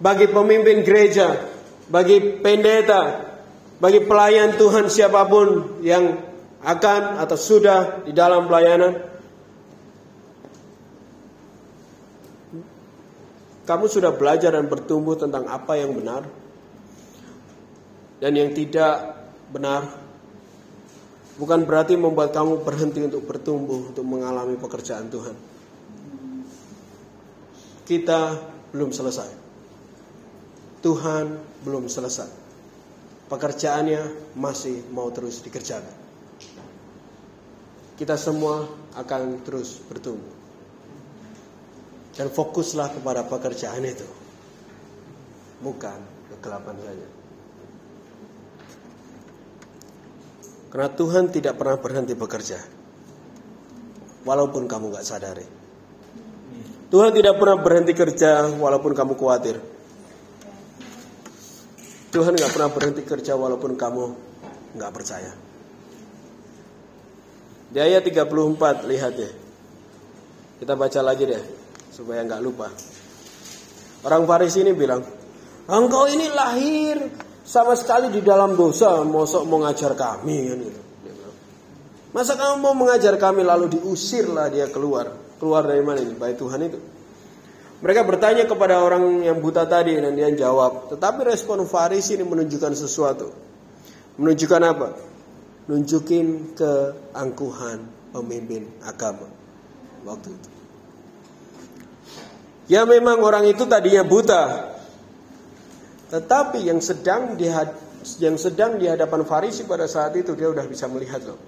bagi pemimpin gereja, bagi pendeta, bagi pelayan Tuhan siapa pun yang akan atau sudah di dalam pelayanan, Kamu sudah belajar dan bertumbuh tentang apa yang benar dan yang tidak benar. Bukan berarti membuat kamu berhenti untuk bertumbuh, untuk mengalami pekerjaan Tuhan. Kita belum selesai. Tuhan belum selesai. Pekerjaannya masih mau terus dikerjakan. Kita semua akan terus bertumbuh. Dan fokuslah kepada pekerjaan itu. Bukan kegelapan saja. Karena Tuhan tidak pernah berhenti bekerja. Walaupun kamu gak sadari. Tuhan tidak pernah berhenti kerja walaupun kamu khawatir. Tuhan gak pernah berhenti kerja walaupun kamu gak percaya. Di ayat 34 lihat ya. Kita baca lagi deh supaya nggak lupa. Orang Farisi ini bilang, engkau ini lahir sama sekali di dalam dosa, mosok mau ngajar kami kan gitu. Masa kamu mau mengajar kami lalu diusirlah dia keluar. Keluar dari mana ini? Baik Tuhan itu. Mereka bertanya kepada orang yang buta tadi dan dia jawab. Tetapi respon Farisi ini menunjukkan sesuatu. Menunjukkan apa? Nunjukin keangkuhan pemimpin agama waktu itu. Ya memang orang itu tadinya buta. Tetapi yang sedang di yang sedang di hadapan Farisi pada saat itu dia udah bisa melihat loh.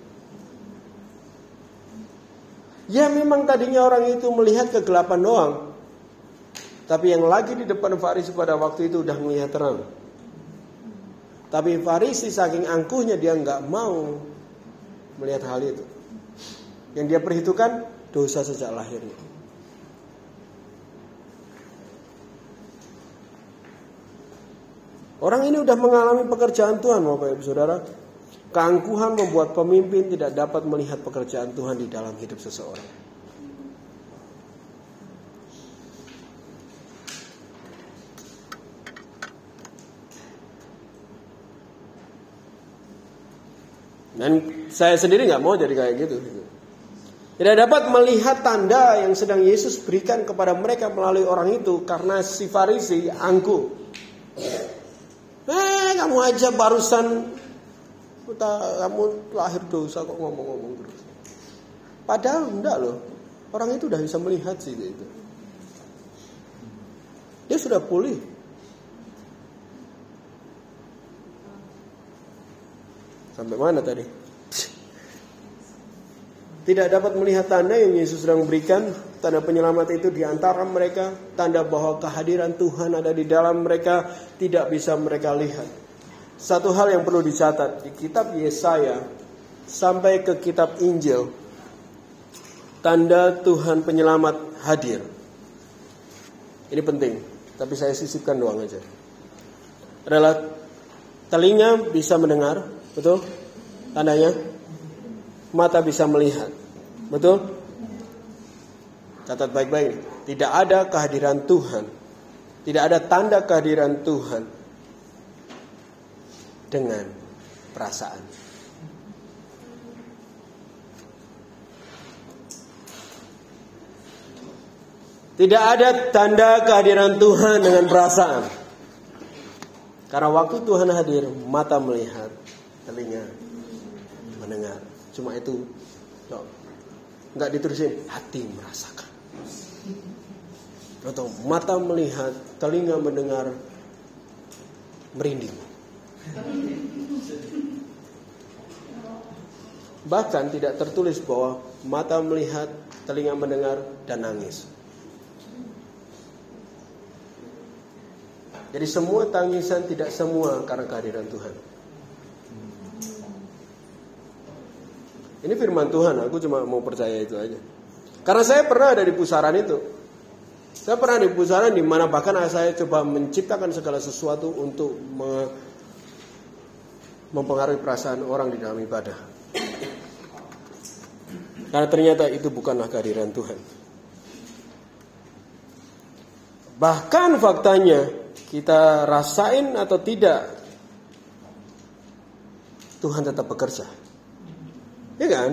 Ya memang tadinya orang itu melihat kegelapan doang. Tapi yang lagi di depan Farisi pada waktu itu udah melihat terang. Tapi Farisi saking angkuhnya dia nggak mau melihat hal itu. Yang dia perhitungkan dosa sejak lahirnya. Orang ini sudah mengalami pekerjaan Tuhan, Bapak Ibu Saudara. Keangkuhan membuat pemimpin tidak dapat melihat pekerjaan Tuhan di dalam hidup seseorang. Dan saya sendiri nggak mau jadi kayak gitu. Tidak dapat melihat tanda yang sedang Yesus berikan kepada mereka melalui orang itu karena si Farisi angkuh. Eh, kamu aja barusan kamu lahir dosa kok ngomong-ngomong terus. Padahal enggak loh. Orang itu udah bisa melihat sih itu. Dia sudah pulih. Sampai mana tadi? Tidak dapat melihat tanda yang Yesus sedang berikan. Tanda penyelamat itu di antara mereka. Tanda bahwa kehadiran Tuhan ada di dalam mereka. Tidak bisa mereka lihat. Satu hal yang perlu dicatat. Di kitab Yesaya. Sampai ke kitab Injil. Tanda Tuhan penyelamat hadir. Ini penting. Tapi saya sisipkan doang aja. Adalah telinga bisa mendengar. Betul? Tandanya? Mata bisa melihat. Betul? Catat baik-baik. Tidak ada kehadiran Tuhan. Tidak ada tanda kehadiran Tuhan dengan perasaan. Tidak ada tanda kehadiran Tuhan dengan perasaan. Karena waktu Tuhan hadir, mata melihat, telinga mendengar. Cuma itu nggak diterusin hati merasakan atau mata melihat telinga mendengar merinding bahkan tidak tertulis bahwa mata melihat telinga mendengar dan nangis jadi semua tangisan tidak semua karena kehadiran Tuhan Ini firman Tuhan, aku cuma mau percaya itu aja. Karena saya pernah ada di pusaran itu. Saya pernah di pusaran di mana bahkan saya coba menciptakan segala sesuatu untuk me mempengaruhi perasaan orang di dalam ibadah. Karena ternyata itu bukanlah kehadiran Tuhan. Bahkan faktanya kita rasain atau tidak Tuhan tetap bekerja. Ya kan?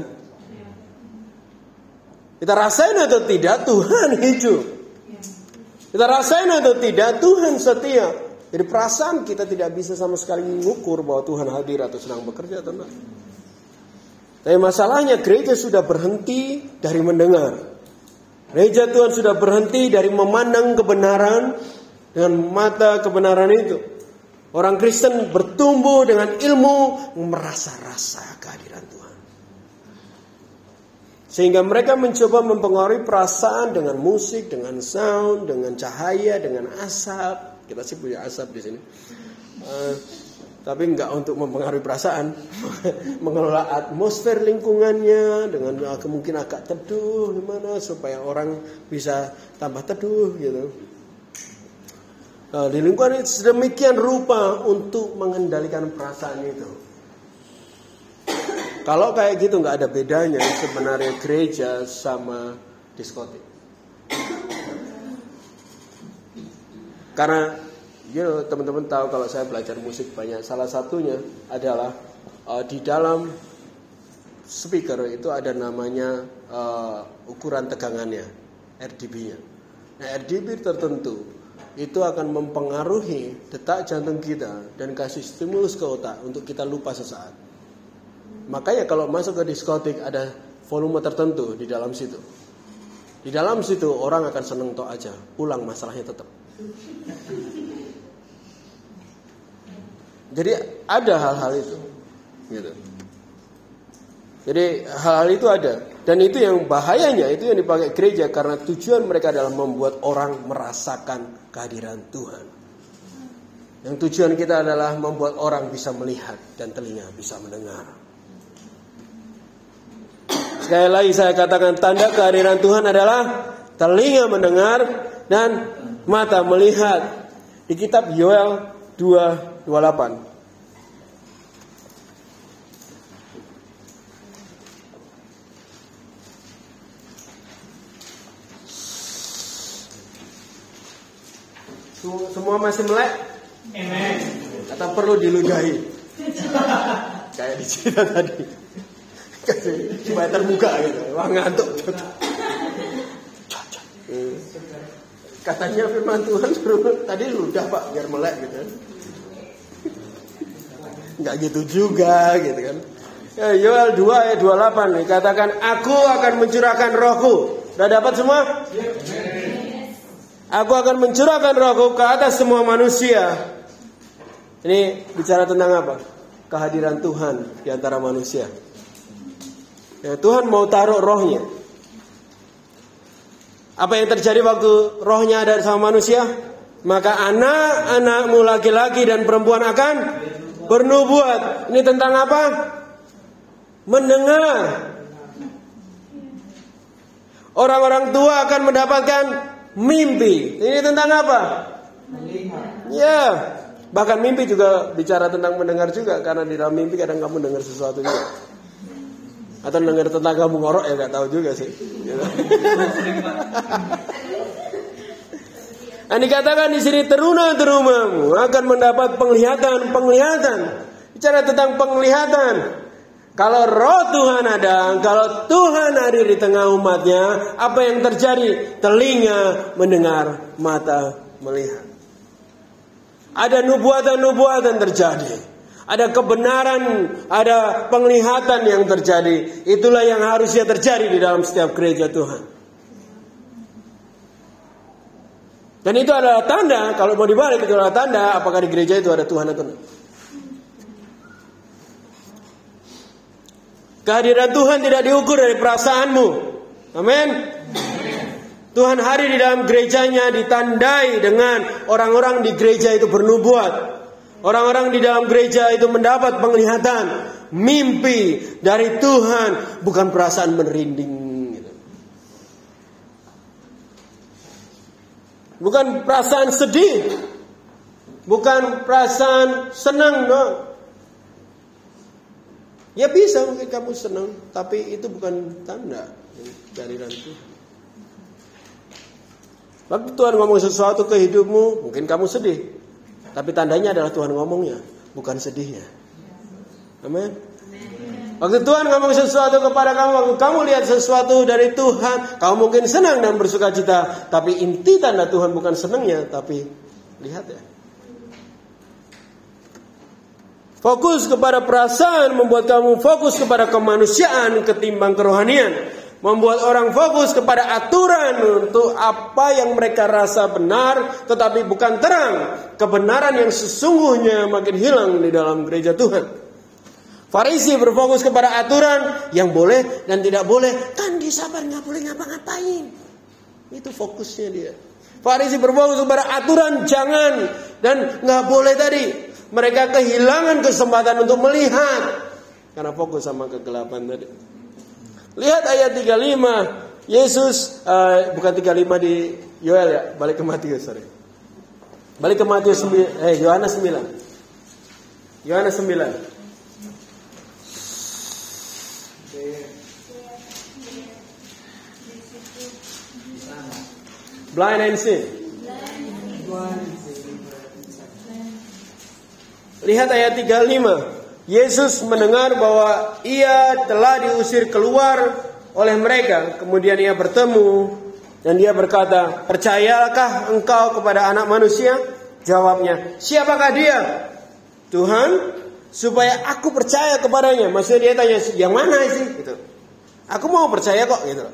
Kita rasain atau tidak Tuhan hidup. Kita rasain atau tidak Tuhan setia. Jadi perasaan kita tidak bisa sama sekali mengukur bahwa Tuhan hadir atau sedang bekerja atau enggak. Tapi masalahnya gereja sudah berhenti dari mendengar. Gereja Tuhan sudah berhenti dari memandang kebenaran dengan mata kebenaran itu. Orang Kristen bertumbuh dengan ilmu merasa-rasa kehadiran Tuhan. Sehingga mereka mencoba mempengaruhi perasaan dengan musik, dengan sound, dengan cahaya, dengan asap. Kita sih punya asap di sini. Uh, tapi nggak untuk mempengaruhi perasaan, mengelola atmosfer lingkungannya dengan uh, kemungkinan agak teduh gimana supaya orang bisa tambah teduh gitu. Uh, di lingkungan itu sedemikian rupa untuk mengendalikan perasaan itu. Kalau kayak gitu nggak ada bedanya sebenarnya gereja sama diskotik. Karena you know, teman-teman tahu kalau saya belajar musik banyak. Salah satunya adalah uh, di dalam speaker itu ada namanya uh, ukuran tegangannya, RDB-nya. Nah, RDB tertentu itu akan mempengaruhi detak jantung kita dan kasih stimulus ke otak untuk kita lupa sesaat. Makanya kalau masuk ke diskotik ada volume tertentu di dalam situ. Di dalam situ orang akan seneng toh aja, pulang masalahnya tetap. Jadi ada hal-hal itu, gitu. Jadi hal-hal itu ada dan itu yang bahayanya itu yang dipakai gereja karena tujuan mereka adalah membuat orang merasakan kehadiran Tuhan. Yang tujuan kita adalah membuat orang bisa melihat dan telinga bisa mendengar. Sekali lagi saya katakan tanda kehadiran Tuhan adalah telinga mendengar dan mata melihat. Di kitab Yoel 2:28. Semua masih melek? Amen. Atau perlu diludahi? Kayak di cerita tadi supaya terbuka gitu wah ngantuk katanya firman Tuhan suruh tadi ludah pak biar melek gitu nggak gitu juga gitu kan. Ya, Yoel 2 ayat 28 dikatakan aku akan mencurahkan rohku. Udah dapat semua? Aku akan mencurahkan rohku ke atas semua manusia. Ini bicara tentang apa? Kehadiran Tuhan di antara manusia. Ya, Tuhan mau taruh rohnya. Apa yang terjadi waktu rohnya ada sama manusia? Maka anak-anakmu laki-laki dan perempuan akan bernubuat. Ini tentang apa? Mendengar. Orang-orang tua akan mendapatkan mimpi. Ini tentang apa? Ya, bahkan mimpi juga bicara tentang mendengar juga karena di dalam mimpi kadang kamu dengar sesuatu juga. Atau dengar tentang kamu ngorok ya nggak tahu juga sih. Dikatakan di sini teruna-terumamu akan mendapat penglihatan-penglihatan. Bicara tentang penglihatan. Kalau roh Tuhan ada, kalau Tuhan hadir di tengah umatnya, apa yang terjadi? Telinga mendengar, mata melihat. Ada nubuatan-nubuatan terjadi. Ada kebenaran, ada penglihatan yang terjadi. Itulah yang harusnya terjadi di dalam setiap gereja Tuhan. Dan itu adalah tanda, kalau mau dibalik itu adalah tanda apakah di gereja itu ada Tuhan atau tidak. Kehadiran Tuhan tidak diukur dari perasaanmu. Amin. Tuhan hari di dalam gerejanya ditandai dengan orang-orang di gereja itu bernubuat. Orang-orang di dalam gereja itu mendapat penglihatan, mimpi dari Tuhan, bukan perasaan merinding Bukan perasaan sedih. Bukan perasaan senang, no. Ya bisa mungkin kamu senang, tapi itu bukan tanda dari Tuhan. Waktu Tuhan ngomong sesuatu ke hidupmu, mungkin kamu sedih. Tapi tandanya adalah Tuhan ngomongnya, bukan sedihnya. Amin. Waktu Tuhan ngomong sesuatu kepada kamu, waktu kamu lihat sesuatu dari Tuhan, kamu mungkin senang dan bersuka cita. Tapi inti tanda Tuhan bukan senangnya, tapi lihat ya. Fokus kepada perasaan membuat kamu fokus kepada kemanusiaan ketimbang kerohanian. Membuat orang fokus kepada aturan untuk apa yang mereka rasa benar, tetapi bukan terang. Kebenaran yang sesungguhnya makin hilang di dalam gereja Tuhan. Farisi berfokus kepada aturan yang boleh dan tidak boleh. Kan di sabar nggak boleh ngapa-ngapain. Itu fokusnya dia. Farisi berfokus kepada aturan jangan dan nggak boleh tadi. Mereka kehilangan kesempatan untuk melihat karena fokus sama kegelapan tadi. Lihat ayat 35. Yesus uh, bukan 35 di Yoel ya, balik ke Matius sorry. Balik ke Matius 9, eh Yohanes 9. Yohanes 9. Blind and see. Lihat ayat 35. Yesus mendengar bahwa ia telah diusir keluar oleh mereka. Kemudian ia bertemu dan dia berkata, "Percayakah engkau kepada anak manusia?" Jawabnya, "Siapakah dia?" Tuhan, supaya aku percaya kepadanya. Maksudnya dia tanya, "Yang mana sih?" gitu. Aku mau percaya kok gitu.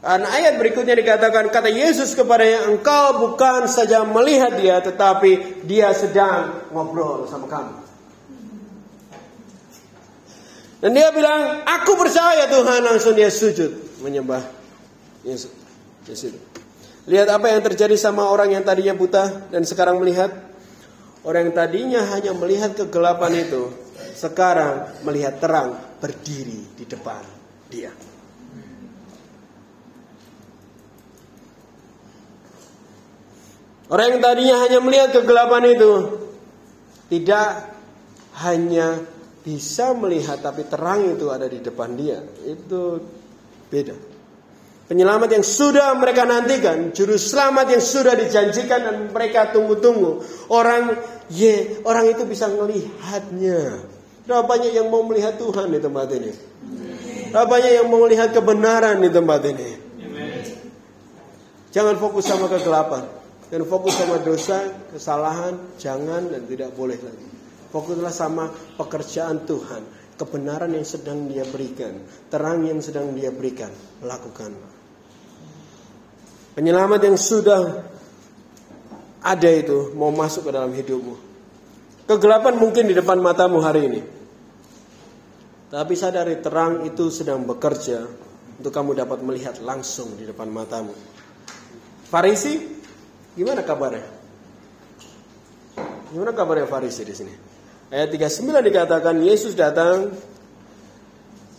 Dan ayat berikutnya dikatakan kata Yesus kepada yang engkau bukan saja melihat dia tetapi dia sedang ngobrol sama kamu. Dan dia bilang, aku percaya Tuhan langsung dia sujud menyembah Yesus. Yesus. Lihat apa yang terjadi sama orang yang tadinya buta dan sekarang melihat. Orang yang tadinya hanya melihat kegelapan itu, sekarang melihat terang berdiri di depan dia. Orang yang tadinya hanya melihat kegelapan itu tidak hanya bisa melihat tapi terang itu ada di depan dia. Itu beda. Penyelamat yang sudah mereka nantikan, juru selamat yang sudah dijanjikan dan mereka tunggu-tunggu. Orang ye, orang itu bisa melihatnya. Berapa banyak yang mau melihat Tuhan di tempat ini? Berapa banyak yang mau melihat kebenaran di tempat ini? Jangan fokus sama kegelapan. Dan fokus sama dosa, kesalahan, jangan dan tidak boleh lagi. Fokuslah sama pekerjaan Tuhan, kebenaran yang sedang Dia berikan, terang yang sedang Dia berikan, lakukanlah. Penyelamat yang sudah ada itu mau masuk ke dalam hidupmu. Kegelapan mungkin di depan matamu hari ini. Tapi sadari terang itu sedang bekerja untuk kamu dapat melihat langsung di depan matamu. Farisi, gimana kabarnya? Gimana kabarnya Farisi di sini? Ayat 39 dikatakan Yesus datang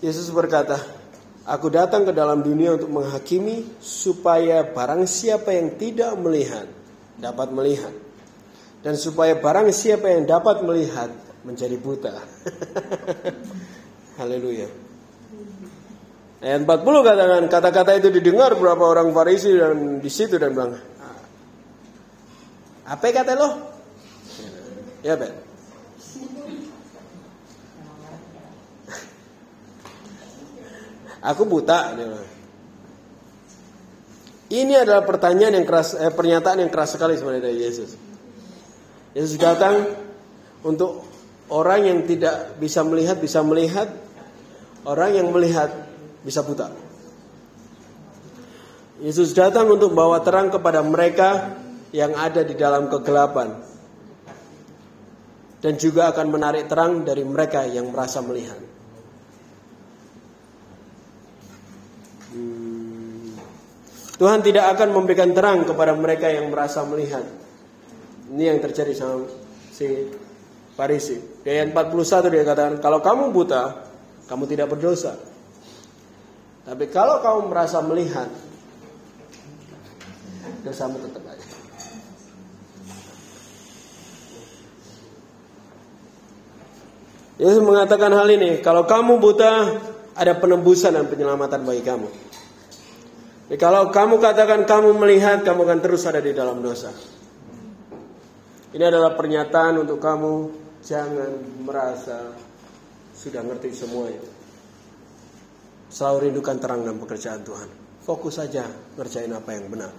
Yesus berkata, Aku datang ke dalam dunia untuk menghakimi supaya barang siapa yang tidak melihat dapat melihat dan supaya barang siapa yang dapat melihat menjadi buta. Haleluya. Ayat 40 katakan kata-kata itu didengar beberapa orang Farisi dan di situ dan bilang, apa kata lo? Ya, Ben. Aku buta. Ini adalah pertanyaan yang keras, eh, pernyataan yang keras sekali sebenarnya dari Yesus. Yesus datang untuk orang yang tidak bisa melihat bisa melihat, orang yang melihat bisa buta. Yesus datang untuk bawa terang kepada mereka yang ada di dalam kegelapan dan juga akan menarik terang dari mereka yang merasa melihat. Tuhan tidak akan memberikan terang kepada mereka yang merasa melihat. Ini yang terjadi sama si Farisi. Di ayat 41 dia katakan, kalau kamu buta, kamu tidak berdosa. Tapi kalau kamu merasa melihat, dosamu tetap aja. Yesus mengatakan hal ini, kalau kamu buta, ada penembusan dan penyelamatan bagi kamu. Jadi kalau kamu katakan kamu melihat, kamu akan terus ada di dalam dosa. Ini adalah pernyataan untuk kamu jangan merasa sudah ngerti semuanya. Selalu rindukan terang dan pekerjaan Tuhan. Fokus saja ngerjain apa yang benar.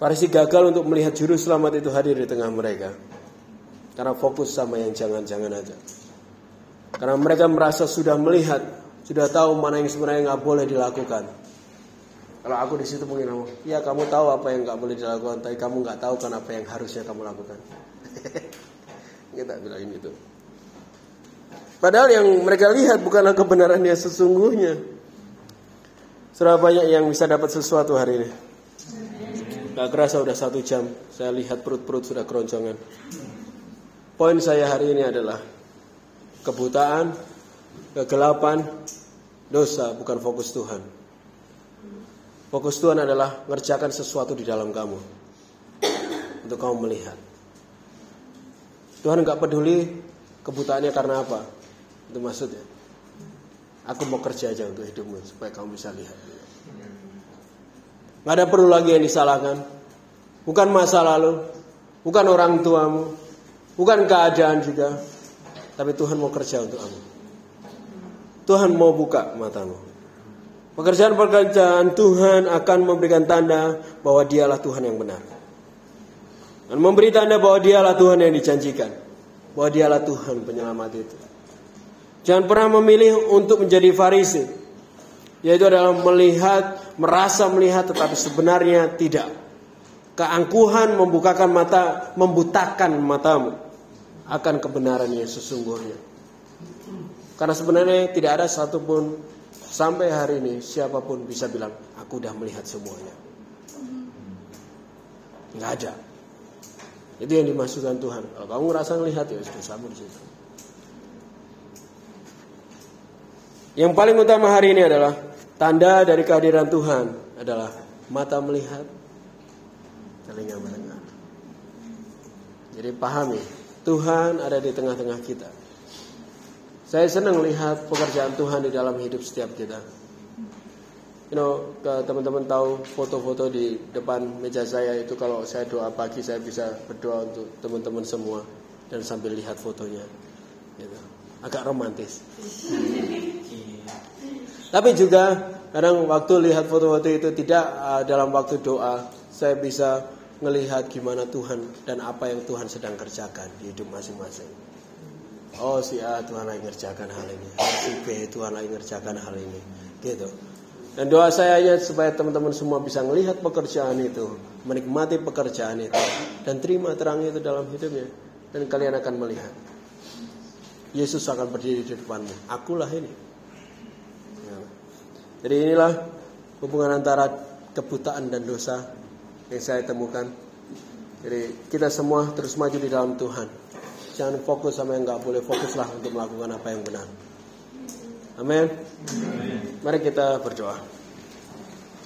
Farisi gagal untuk melihat juru selamat itu hadir di tengah mereka. Karena fokus sama yang jangan-jangan aja. Karena mereka merasa sudah melihat sudah tahu mana yang sebenarnya nggak boleh dilakukan. Kalau aku di situ mungkin kamu, ya kamu tahu apa yang nggak boleh dilakukan, tapi kamu nggak tahu kan apa yang harusnya kamu lakukan. Kita bilang itu. Padahal yang mereka lihat bukanlah kebenaran yang sesungguhnya. Serah banyak yang bisa dapat sesuatu hari ini. Gak kerasa udah satu jam, saya lihat perut-perut sudah keroncongan. Poin saya hari ini adalah kebutaan, kegelapan, dosa bukan fokus Tuhan. Fokus Tuhan adalah ngerjakan sesuatu di dalam kamu. Untuk kamu melihat. Tuhan nggak peduli kebutaannya karena apa. Itu maksudnya. Aku mau kerja aja untuk hidupmu supaya kamu bisa lihat. Gak ada perlu lagi yang disalahkan. Bukan masa lalu, bukan orang tuamu, bukan keadaan juga, tapi Tuhan mau kerja untuk kamu. Tuhan mau buka matamu. Pekerjaan-pekerjaan Tuhan akan memberikan tanda bahwa dialah Tuhan yang benar. Dan memberi tanda bahwa dialah Tuhan yang dijanjikan. Bahwa dialah Tuhan penyelamat itu. Jangan pernah memilih untuk menjadi farisi. Yaitu adalah melihat, merasa melihat tetapi sebenarnya tidak. Keangkuhan membukakan mata, membutakan matamu akan kebenaran yang sesungguhnya. Karena sebenarnya tidak ada satupun sampai hari ini siapa pun bisa bilang aku udah melihat semuanya. Nggak ada. Itu yang dimaksudkan Tuhan. Kalau kamu ngerasa melihat ya sudah sama di situ. Yang paling utama hari ini adalah tanda dari kehadiran Tuhan adalah mata melihat, telinga mendengar. Jadi pahami, Tuhan ada di tengah-tengah kita. Saya senang lihat pekerjaan Tuhan di dalam hidup setiap kita. You know, teman-teman tahu foto-foto di depan meja saya itu kalau saya doa pagi saya bisa berdoa untuk teman-teman semua dan sambil lihat fotonya. Gitu. Agak romantis. Tapi juga kadang waktu lihat foto-foto itu tidak uh, dalam waktu doa saya bisa ngelihat gimana Tuhan dan apa yang Tuhan sedang kerjakan di hidup masing-masing. Oh si A Tuhan lagi ngerjakan hal ini, si B Tuhan lagi ngerjakan hal ini, gitu. Dan doa saya hanya supaya teman-teman semua bisa melihat pekerjaan itu, menikmati pekerjaan itu, dan terima terang itu dalam hidupnya. Dan kalian akan melihat. Yesus akan berdiri di depanmu. Akulah ini. Ya. Jadi inilah hubungan antara kebutaan dan dosa yang saya temukan. Jadi kita semua terus maju di dalam Tuhan. Jangan fokus sama yang nggak boleh fokuslah untuk melakukan apa yang benar. Amin. Mari kita berdoa.